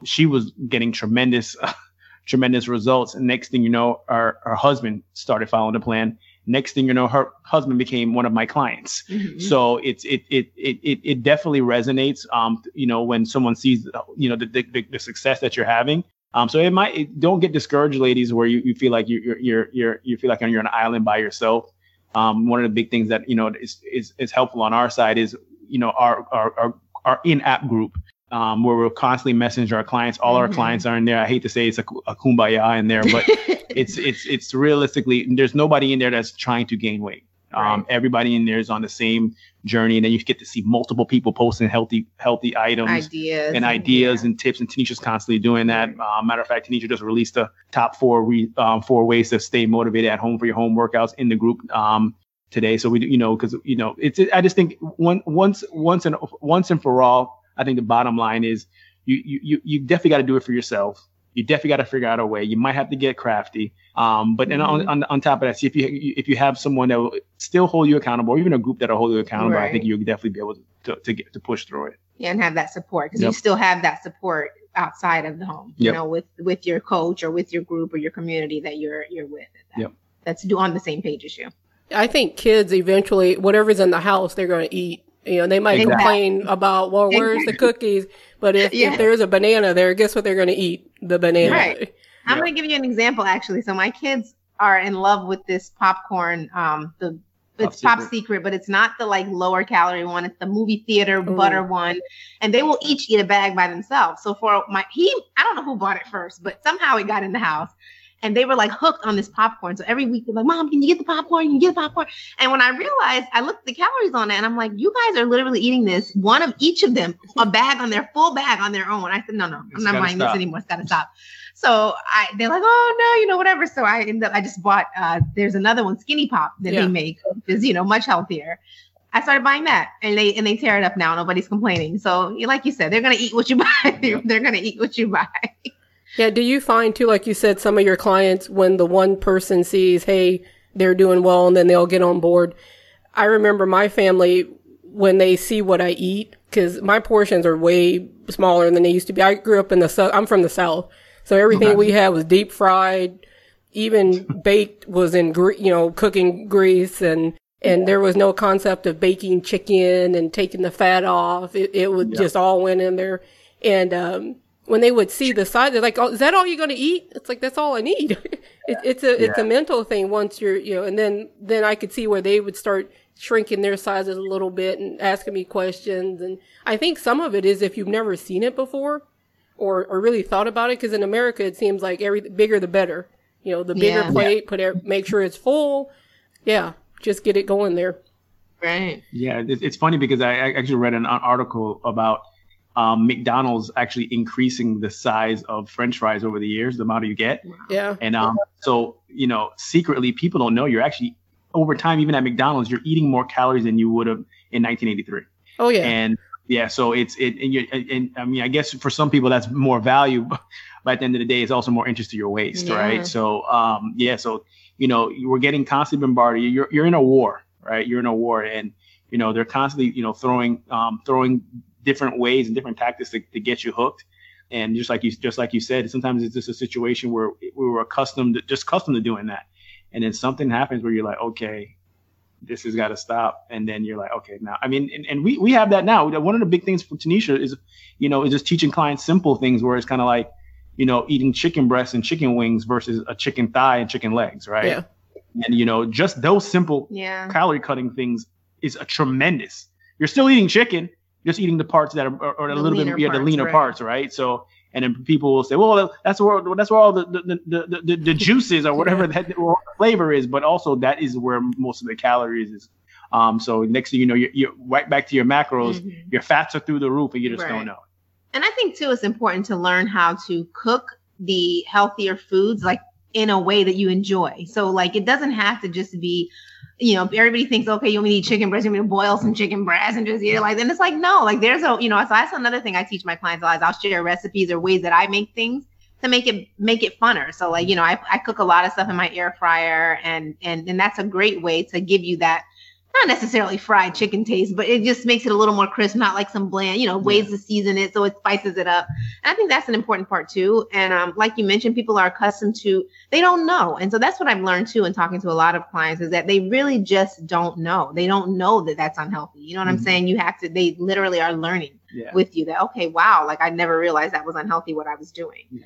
Speaker 2: she was getting tremendous, tremendous results. And next thing you know, our her husband started following the plan. Next thing you know, her husband became one of my clients. Mm-hmm. So it's it, it it it it definitely resonates. Um, you know, when someone sees you know the the, the success that you're having. Um, so it might it, don't get discouraged, ladies, where you, you feel like you're you're you're you feel like you're on an island by yourself. Um, one of the big things that you know is is is helpful on our side is you know our our our, our in-app group um, where we're constantly messaging our clients. All mm-hmm. our clients are in there. I hate to say it's a, a kumbaya in there, but it's it's it's realistically there's nobody in there that's trying to gain weight. Um. Everybody in there is on the same journey, and then you get to see multiple people posting healthy healthy items,
Speaker 3: ideas,
Speaker 2: and ideas yeah. and tips. And Tanisha's constantly doing that. Uh, matter of fact, Tanisha just released the top four re, um, four ways to stay motivated at home for your home workouts in the group um, today. So we, you know, because you know, it's. I just think one once once and once and for all, I think the bottom line is you you you definitely got to do it for yourself. You definitely got to figure out a way. You might have to get crafty. Um, but then mm-hmm. on, on, on top of that, see if you if you have someone that will still hold you accountable, or even a group that'll hold you accountable, right. I think you'll definitely be able to to get to push through it.
Speaker 3: Yeah, and have that support because yep. you still have that support outside of the home. You yep. know, with with your coach or with your group or your community that you're you're with. That, yep. That's on the same page as you.
Speaker 1: I think kids eventually, whatever's in the house, they're going to eat. You know, they might exactly. complain about, well, where's the cookies? But if, yeah. if there's a banana there, guess what they're going to eat? The banana.
Speaker 3: Right. I'm going to give you an example, actually. So my kids are in love with this popcorn. Um, the it's pop, pop secret. but it's not the like lower calorie one. It's the movie theater Ooh. butter one, and they will each eat a bag by themselves. So for my he, I don't know who bought it first, but somehow it got in the house and they were like hooked on this popcorn. So every week they're like, "Mom, can you get the popcorn? Can you get the popcorn?" And when I realized, I looked at the calories on it, and I'm like, "You guys are literally eating this one of each of them, a bag on their full bag on their own." I said, "No, no, I'm it's not buying stop. this anymore. It's got to stop." So I, they're like, "Oh no, you know, whatever." So I ended up, I just bought. Uh, there's another one, Skinny Pop, that yeah. they make, which is you know much healthier. I started buying that, and they and they tear it up now. Nobody's complaining. So, like you said, they're gonna eat what you buy. they're gonna eat what you buy.
Speaker 1: Yeah. Do you find too, like you said, some of your clients, when the one person sees, hey, they're doing well and then they'll get on board. I remember my family when they see what I eat, because my portions are way smaller than they used to be. I grew up in the south. I'm from the south. So everything okay. we had was deep fried. Even baked was in, gre- you know, cooking grease and, and there was no concept of baking chicken and taking the fat off. It, it would just all went in there. And, um, when they would see the size, they're like, "Oh, is that all you're going to eat?" It's like that's all I need. it, it's a yeah. it's a mental thing. Once you're you know, and then then I could see where they would start shrinking their sizes a little bit and asking me questions. And I think some of it is if you've never seen it before, or or really thought about it. Because in America, it seems like every bigger the better. You know, the bigger yeah. plate, put it, make sure it's full. Yeah, just get it going there.
Speaker 3: Right.
Speaker 2: Yeah, it's funny because I actually read an article about um, McDonald's actually increasing the size of French fries over the years, the amount you get.
Speaker 1: Yeah.
Speaker 2: And um, so you know, secretly, people don't know you're actually over time, even at McDonald's, you're eating more calories than you would have in 1983. Oh
Speaker 1: yeah.
Speaker 2: And yeah, so it's it and, you and I mean, I guess for some people that's more value, but at the end of the day, it's also more interest to your waist, yeah. right? So um, yeah, so you know, we're getting constantly bombarded. You're you're in a war, right? You're in a war, and you know they're constantly you know throwing um, throwing different ways and different tactics to, to get you hooked. And just like you just like you said, sometimes it's just a situation where we were accustomed to, just accustomed to doing that, and then something happens where you're like, okay, this has got to stop. And then you're like, okay, now, I mean, and, and, we, we have that now. One of the big things for Tanisha is, you know, is just teaching clients simple things where it's kind of like, you know, eating chicken breasts and chicken wings versus a chicken thigh and chicken legs, right?
Speaker 1: Yeah.
Speaker 2: And you know, just those simple
Speaker 3: Yeah.
Speaker 2: calorie cutting things is a tremendous. You're still eating chicken, just eating the parts that are or, a little bit yeah, the leaner
Speaker 3: right.
Speaker 2: parts, right? So and then people will say, well, that's where that's where all the the, the, the, the, juices or whatever that or flavor is, but also that is where most of the calories is. Um, so next thing you know, you're, you're right back to your macros.
Speaker 3: Mhm.
Speaker 2: Your fats are through the roof, and you just
Speaker 3: Right.
Speaker 2: don't know.
Speaker 3: And I think too, it's important to learn how to cook the healthier foods like in a way that you enjoy. So like it doesn't have to just be, you know, everybody thinks, okay, you to eat chicken breast, you want me to boil some chicken breast and just eat it like then it's like no, like there's a you know, so that's another thing I teach my clients a lot is I'll share recipes or ways that I make things to make it make it funner. So like, you know, I, I cook a lot of stuff in my air fryer and and and that's a great way to give you that not necessarily fried chicken taste, but it just makes it a little more crisp, not like some bland, you know, ways to season it so it spices it up. And I think that's an important part too. And um, like you mentioned, people are accustomed to they don't know, and so that's what I've learned too in talking to a lot of clients is that they really just don't know. They don't know that that's unhealthy. You know what I'm
Speaker 2: Mhm.
Speaker 3: saying? You have to. They literally are learning
Speaker 2: Yeah.
Speaker 3: with you that okay, wow, like I never realized that was unhealthy what I was doing.
Speaker 2: Yeah.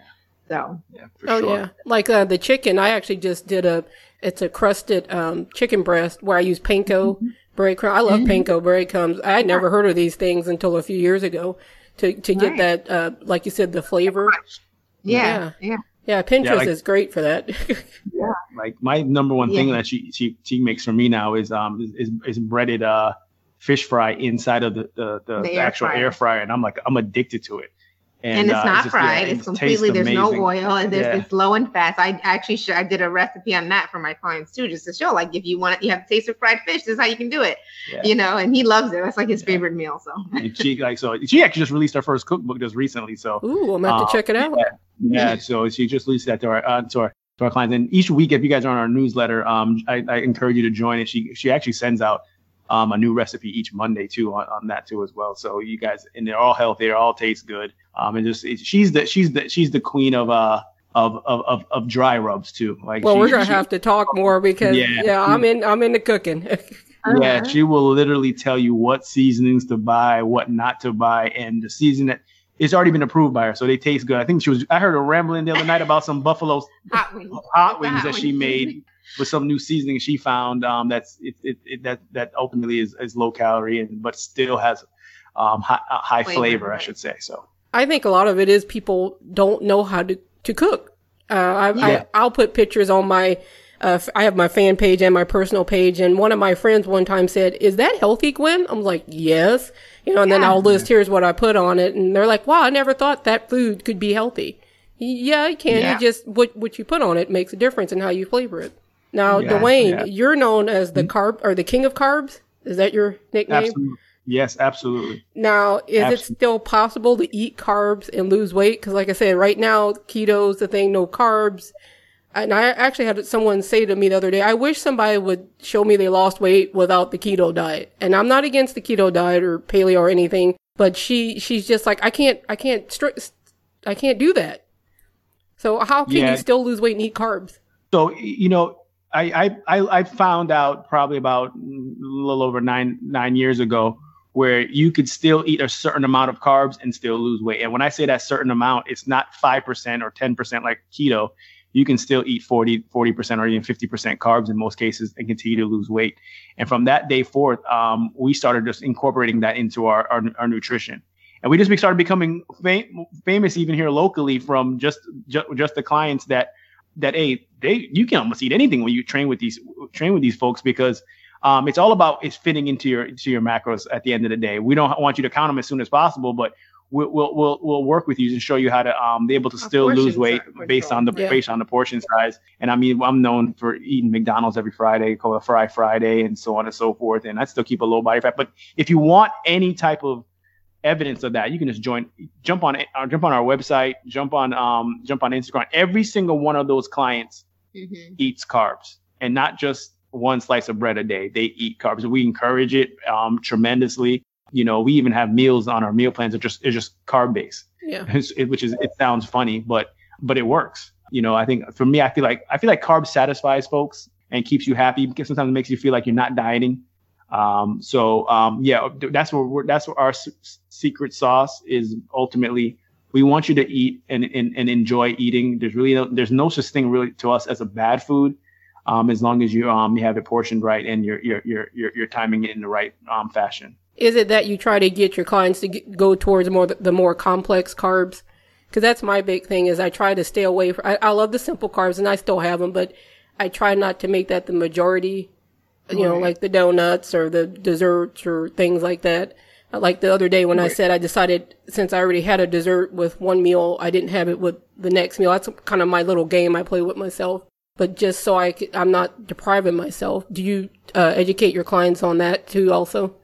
Speaker 3: So
Speaker 2: Yeah, for
Speaker 1: Oh
Speaker 2: sure.
Speaker 1: yeah, like uh, the chicken. I actually just did a. It's a crusted um, chicken breast where I use panko breadcrumb. I love panko breadcrumbs. I had never heard of these things until a few years ago. To to get
Speaker 3: Right.
Speaker 1: that, uh, like you said, the flavor.
Speaker 3: yeah, yeah,
Speaker 1: Yeah, Pinterest
Speaker 2: like-
Speaker 1: is great for that.
Speaker 2: Yeah, like my number one thing
Speaker 3: Yeah.
Speaker 2: that she she she makes for me now is um is is breaded uh fish fry inside of the the, the,
Speaker 3: The
Speaker 2: the
Speaker 3: air
Speaker 2: actual
Speaker 3: fryer.
Speaker 2: air fryer, and I'm like I'm addicted to it.
Speaker 3: And, it's
Speaker 2: uh,
Speaker 3: not
Speaker 2: just- yeah,
Speaker 3: fried. it's completely there's no oil and there's
Speaker 2: Yeah.
Speaker 3: it's low in fats. I actually sh- I did a recipe on that for my clients too, just to show like if you want you have to taste of fried fish, this is how you can do it.
Speaker 2: Yeah.
Speaker 3: You know, and he loves it. That's like his
Speaker 2: Yeah.
Speaker 3: favorite meal. So
Speaker 2: And she like so she actually just released her first cookbook just recently. So
Speaker 1: Ooh, I'm gonna have
Speaker 2: Uh,
Speaker 1: to check it out.
Speaker 2: yeah, so she just released that to our uh, to our to our clients. And each week, if you guys are on our newsletter, um, I, I encourage you to join it. She she actually sends out um a new recipe each Monday too on, on that too as well. So you guys and they're all healthy, they all taste good. Um, and just it, she's the she's the she's the queen of uh of of of, of dry rubs too. Like
Speaker 1: Well,
Speaker 2: she-
Speaker 1: we're gonna
Speaker 2: she-
Speaker 1: have to talk more because
Speaker 2: Yeah.
Speaker 1: yeah, I'm in. I'm into cooking.
Speaker 2: Yeah, she will literally tell you what seasonings to buy, what not to buy, and the season that it's already been approved by her, so they taste good. I think she was. I heard her rambling the other night about some buffalo
Speaker 3: hot wings.
Speaker 2: hot wings
Speaker 3: hot
Speaker 2: that she made with some new seasoning she found. Um, that's it, it, it that that ultimately is, is low calorie and but still has um high, uh, high
Speaker 3: Flavor,
Speaker 2: flavor, I should say. So
Speaker 1: I think a lot of it is people don't know how to, to cook. Uh, I,
Speaker 2: Yeah.
Speaker 1: I, I'll put pictures on my, uh, I have my fan page and my personal page. And one of my friends one time said, is that healthy, Gwen? I'm like, yes. You know, and then I'll list, here's what I put on it. And they're like, wow, I never thought that food could be healthy. Yeah, it can.
Speaker 2: Yeah.
Speaker 1: You just, what, what you put on it makes a difference in how you flavor it. Now,
Speaker 2: Yeah,
Speaker 1: Dwayne,
Speaker 2: yeah.
Speaker 1: you're known as the carb or the king of carbs. Is that your nickname?
Speaker 2: absolutely, yes, absolutely.
Speaker 1: Now, is it still possible to eat carbs and lose weight? Because, like I said, right now keto's the thing, no carbs. And I actually had someone say to me the other day, I wish somebody would show me they lost weight without the keto diet. And I'm not against the keto diet or paleo or anything, but she she's just like, I can't, I can't, stri- I can't do that. So how can
Speaker 2: Yeah.
Speaker 1: you still lose weight and eat carbs?
Speaker 2: So you know, I I I I found out probably about a little over nine nine years ago where you could still eat a certain amount of carbs and still lose weight. And when I say that certain amount, it's not five percent or ten percent like keto. You can still eat 40 percent or even fifty percent carbs in most cases and continue to lose weight. And from that day forth, um, we started just incorporating that into our our, our nutrition. And we just started becoming fam- famous even here locally from just, just just the clients that that hey they you can almost eat anything when you train with these train with these folks because um, it's all about it's fitting into your into your macros at the end of the day. We don't want you to count them as soon as possible, but we'll we'll we'll, we'll work with you and show you how to um, be able to still lose weight based
Speaker 3: sure.
Speaker 2: on the
Speaker 1: Yeah.
Speaker 2: based on the portion size. And I mean I'm known for eating McDonald's every Friday, called a Fry Friday, and so on and so forth. And I still keep a low body fat. But if you want any type of evidence of that, you can just join, jump on, uh, jump on our website, jump on, um, jump on Instagram. Every single one of those clients
Speaker 3: Mhm.
Speaker 2: eats carbs, and not just one slice of bread a day. They eat carbs. We encourage it um, tremendously. You know, we even have meals on our meal plans that just is just carb based,
Speaker 1: Yeah.
Speaker 2: which is it sounds funny, but but it works. You know, I think for me, I feel like I feel like carbs satisfies folks and keeps you happy because sometimes it makes you feel like you're not dieting. Um, so um, yeah, that's where we're, that's where our s- secret sauce is ultimately we want you to eat and, and, and enjoy eating. There's really no, there's no such thing really to us as a bad food, um, as long as you um you have it portioned right and you're you're you're you're, you're timing it in the right um fashion.
Speaker 1: Is it that you try to get your clients to get, go towards more the more complex carbs? Because that's my big thing is I try to stay away from. I, I love the simple carbs and I still have them, but I try not to make that the majority. You know, like the donuts or the desserts or things like that. Like the other day when I said I decided since I already had a dessert with one meal, I didn't have it with the next meal. That's kind of my little game I play with myself. But just so I, am not depriving myself. Do you uh, educate your clients on that too? Also,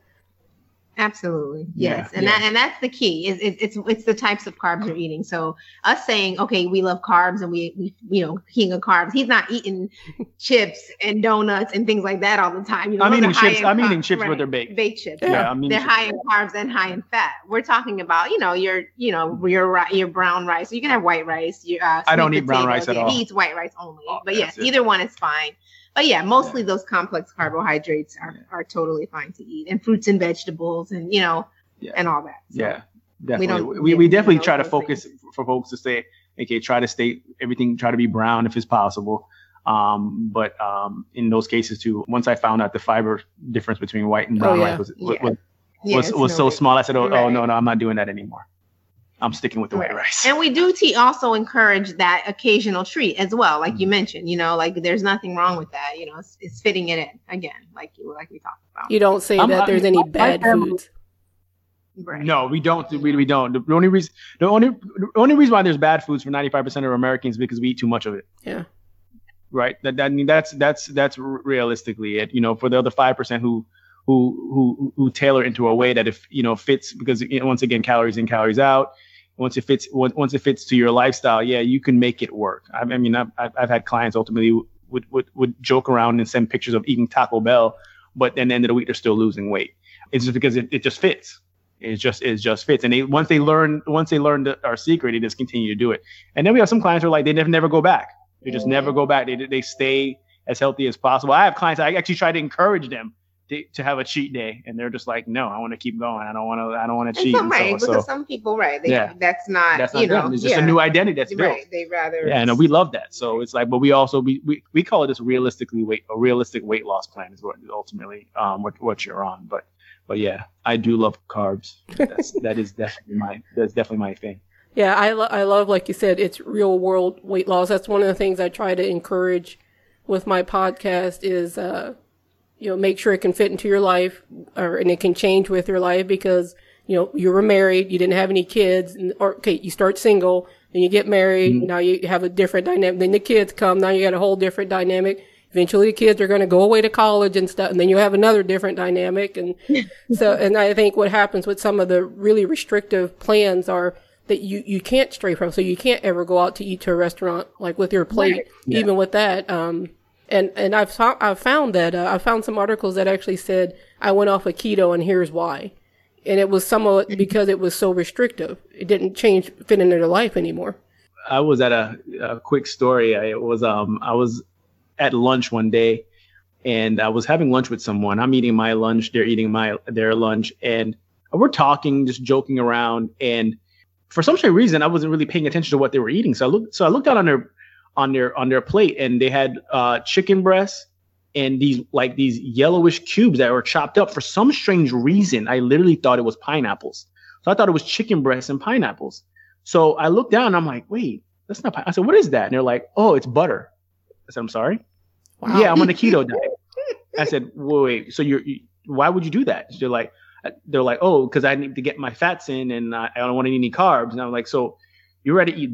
Speaker 3: Absolutely.
Speaker 2: Yeah,
Speaker 3: Yes. and
Speaker 2: yeah.
Speaker 3: that and that's the key. Is it, it's it's the types of carbs you're eating. So us saying, okay, we love carbs and we we you know, king of carbs. He's not eating chips and donuts and things like that all the time. You know,
Speaker 2: I'm eating chips. I'm
Speaker 3: carb-
Speaker 2: eating chips,
Speaker 3: right,
Speaker 2: they're baked.
Speaker 3: Baked chips.
Speaker 2: Yeah, I'm
Speaker 3: They're
Speaker 2: chips.
Speaker 3: high in carbs and high in fat. We're talking about, you know, your, you know, your your brown rice. You can have white rice. Your, uh,
Speaker 2: I don't eat brown rice at all.
Speaker 3: He eats white rice only.
Speaker 2: Oh,
Speaker 3: but yes,
Speaker 2: it.
Speaker 3: either one is fine. But yeah, mostly those complex carbohydrates are, are totally fine to eat, and fruits and vegetables, and you know,
Speaker 2: Yeah.
Speaker 3: and all that. So,
Speaker 2: Yeah, definitely.
Speaker 3: don't
Speaker 2: We, we, we definitely try to focus for folks to say, okay, try to stay everything, try to be brown if it's possible. Um, but um, in those cases too, once I found out the fiber difference between white and brown
Speaker 1: Oh, yeah.
Speaker 2: rice was was,
Speaker 3: Yeah.
Speaker 2: was, was, was
Speaker 3: no
Speaker 2: so
Speaker 3: big-
Speaker 2: small, I said, oh, oh no, no, I'm not doing that anymore. I'm sticking with the white
Speaker 3: Right.
Speaker 2: rice.
Speaker 3: And we do te- also encourage that occasional treat as well, like
Speaker 2: Mm-hmm.
Speaker 3: you mentioned. You know, like there's nothing wrong with that. You know, it's, it's fitting it in again, like you like we talked about.
Speaker 1: you don't say
Speaker 2: I'm-
Speaker 1: that
Speaker 2: I'm-
Speaker 1: there's any bad
Speaker 2: family-
Speaker 1: foods.
Speaker 3: Right.
Speaker 2: No, we don't. We, we don't. The only reason, the only, the only reason why there's bad foods for 95% of Americans is because we eat too much of it.
Speaker 1: Yeah.
Speaker 2: Right. That, that I mean, that's that's that's realistically it. You know, for the other five percent who who who who tailor into a way that if you know fits because you know, once again calories in calories out. Once it fits, once it fits to your lifestyle, yeah, you can make it work. I, mean, I've, I've I've had clients ultimately would, would would joke around and send pictures of eating Taco Bell, but then the end of the week they're still losing weight. It's just because it, it just fits. It just it just fits. And they once they learn once they learn the, our secret, they just continue to do it. And then we have some clients who are like they never never go back. They just never go back. They they stay as healthy as possible. I have clients I actually try to encourage them to, to have a cheat day, and they're just like, no, I want to keep going. I don't want to I don't want to cheat.
Speaker 3: some,
Speaker 2: And so-
Speaker 3: right,
Speaker 2: so,
Speaker 3: because some people, right, they,
Speaker 2: Yeah.
Speaker 3: that's not,
Speaker 2: that's not
Speaker 3: you know.
Speaker 2: It's just
Speaker 3: yeah,
Speaker 2: a new identity that's built.
Speaker 3: right. They rather,
Speaker 2: Yeah, no, we love that. So it's like, but we also we, we, we call it this realistically weight a realistic weight loss plan is what ultimately um what what you're on. But but yeah, I do love carbs. That's that is definitely my that's definitely my thing.
Speaker 1: Yeah, I, lo- I love, like you said, it's real world weight loss. That's one of the things I try to encourage with my podcast is, uh, you know, make sure it can fit into your life or, and it can change with your life because, you know, you were married, you didn't have any kids, and, or, okay, you start single, then you get married, now you have a different dynamic, then the kids come, now you got a whole different dynamic. Eventually the kids are going to go away to college and stuff, and then you have another different dynamic. And so, and I think what happens with some of the really restrictive plans are that you, you can't stray from. So you can't ever go out to eat to a restaurant, like with your plate,
Speaker 3: Right.
Speaker 1: even with that. Um, and, and I've, I've found that, uh, I found some articles that actually said I went off of keto and here's why. And it was somewhat because it was so restrictive. It didn't change, fit into their life anymore.
Speaker 2: I was at a, a quick story. I was um I was at lunch one day, and I was having lunch with someone. I'm eating my lunch. They're eating my their lunch, and we're talking, just joking around. And for some strange reason, I wasn't really paying attention to what they were eating. So I looked. So I looked down on their on their on their plate, and they had uh, chicken breasts and these like these yellowish cubes that were chopped up. For some strange reason, I literally thought it was pineapples. So I thought it was chicken breasts and pineapples. So I looked down. I'm like, wait, that's not. Pine-. I said, what is that? And they're like, oh, it's butter. I said, I'm sorry.
Speaker 1: Wow.
Speaker 2: Yeah, I'm on a keto diet. I said, wait, wait so you're, you, why would you do that? They're like, they're like, oh, because I need to get my fats in and I, I don't want to eat any carbs. And I'm like, so you rather eat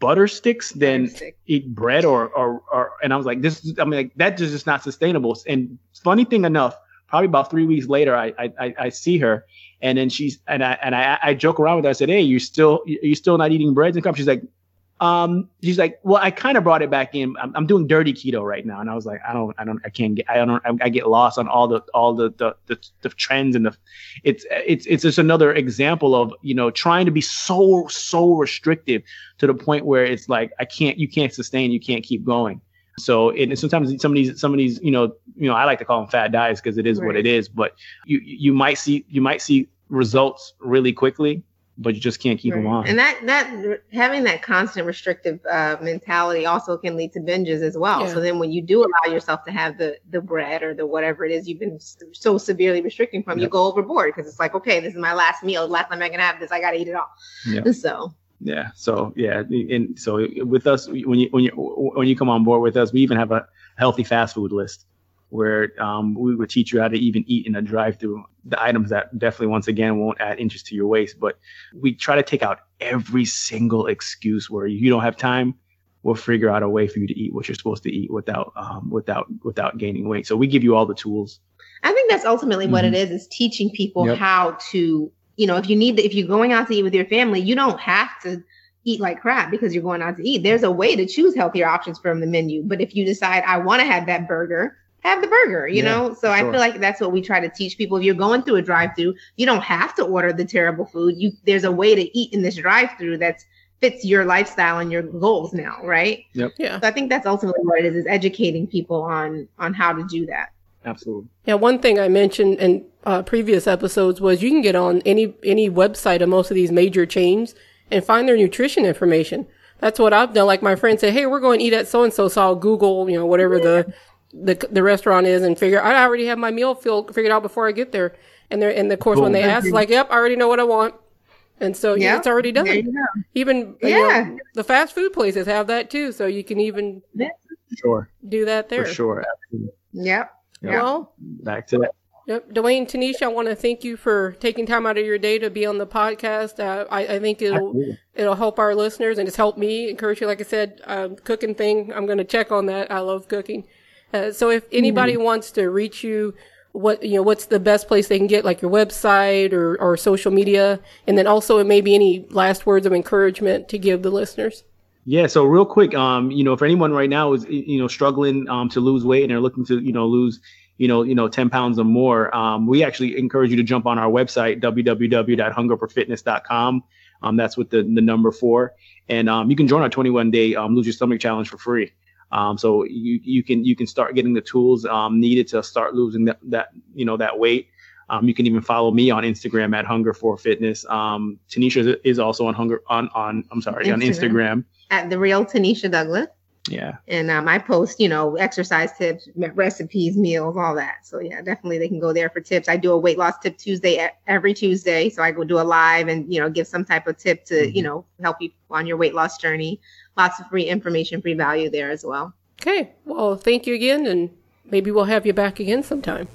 Speaker 2: butter sticks than
Speaker 3: Stick.
Speaker 2: eat bread or, or, or, and I was like, this, is- I mean, like, that just is not sustainable. And funny thing enough, probably about three weeks later, I, I, I, see her and then she's, and I, and I, I joke around with her. I said, Hey, you still, you still not eating breads and carbs? She's like, um, she's like, well, I kind of brought it back in. I'm, I'm doing dirty keto right now, and I was like, I don't, I don't, I can't get, I don't, I, I get lost on all the, all the, the, the, the trends and the, it's, it's, it's just another example of you know trying to be so, so restrictive to the point where it's like I can't, you can't sustain, you can't keep going. So and sometimes some of these, some of these, you know, you know, I like to call them fat diets because it is what it is. But you, you might see, you might see results really quickly, but you just can't keep right. them on.
Speaker 3: And that that having that constant restrictive uh, mentality also can lead to binges as well. Yeah. So then when you do allow yourself to have the the bread or the whatever it is you've been so severely restricting from, yep. you go overboard because it's like, okay, this is my last meal. The last time I can have this, I got to eat it all. Yep. So
Speaker 2: yeah. So yeah, and so with us, when you when you when you come on board with us, we even have a healthy fast food list where um, we would teach you how to even eat in a drive-through. The items that definitely, once again, won't add inches to your waist, but we try to take out every single excuse where you don't have time. We'll figure out a way for you to eat what you're supposed to eat without um, without without gaining weight. So we give you all the tools.
Speaker 3: I think that's ultimately mm-hmm. what it mm-hmm. is: is teaching people yep. how to, you know, if you need, the, if you're going out to eat with your family, you don't have to eat like crap because you're going out to eat. There's a way to choose healthier options from the menu. But if you decide I want to have that burger, have the burger, you yeah, know? So sure. I feel like that's what we try to teach people. If you're going through a drive through, you don't have to order the terrible food. You there's a way to eat in this drive through that's fits your lifestyle and your goals now, right?
Speaker 2: Yep.
Speaker 3: Yeah. So I think that's ultimately what it is, is educating people on on how to do that.
Speaker 2: Absolutely.
Speaker 1: Yeah, one thing I mentioned in uh, previous episodes was you can get on any any website of most of these major chains and find their nutrition information. That's what I've done. Like my friend said, "Hey, we're going to eat at so and so," so I'll Google, you know, whatever yeah. the the the restaurant is and figure I already have my meal filled figured out before I get there. And they're and of course when they ask, like, yep, I already know what I want. And so yeah, it's already done. Even yeah. Know, the fast food places have that too, so you can even
Speaker 2: sure
Speaker 1: do that there.
Speaker 2: For sure, absolutely.
Speaker 3: Yep.
Speaker 2: yep. Well, back to that.
Speaker 1: Yep. Dwayne, Tanisha, I want to thank you for taking time out of your day to be on the podcast. Uh, I, I, think it'll Absolutely. it'll help our listeners and it's helped me encourage you. Like I said, um, cooking thing, I'm going to check on that. I love cooking. Uh, so if anybody mm-hmm. wants to reach you, what you know, what's the best place they can get, like your website or or social media, and then also maybe any last words of encouragement to give the listeners.
Speaker 2: Yeah. So real quick, um, you know, if anyone right now is you know struggling um to lose weight and they're looking to you know lose you know, you know, 10 pounds or more, um, we actually encourage you to jump on our website, www.hunger4fitness.com. Um, that's with the, the number four. And um, you can join our 21 day um, lose your stomach challenge for free. Um, so you you can you can start getting the tools um, needed to start losing that, that you know that weight. Um, you can even follow me on Instagram at Hunger for Fitness. Um, Tanisha is also on Hunger on on I'm sorry Instagram. on Instagram
Speaker 3: at the real Tanisha Douglas.
Speaker 2: Yeah.
Speaker 3: And um, I post, you know, exercise tips, recipes, meals, all that. So yeah, definitely they can go there for tips. I do a weight loss tip Tuesday every Tuesday. So I go do a live and, you know, give some type of tip to, mm-hmm. you know, help you on your weight loss journey lots of free information, free value there as well.
Speaker 1: Okay. Well, thank you again, and maybe we'll have you back again sometime.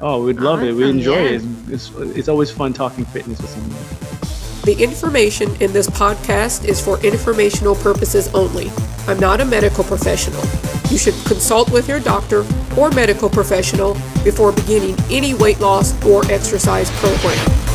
Speaker 2: Oh, we'd love awesome. it. We enjoy yeah. it. It's, it's, it's always fun talking fitness with someone.
Speaker 1: The information in this podcast is for informational purposes only. I'm not a medical professional. You should consult with your doctor or medical professional before beginning any weight loss or exercise program.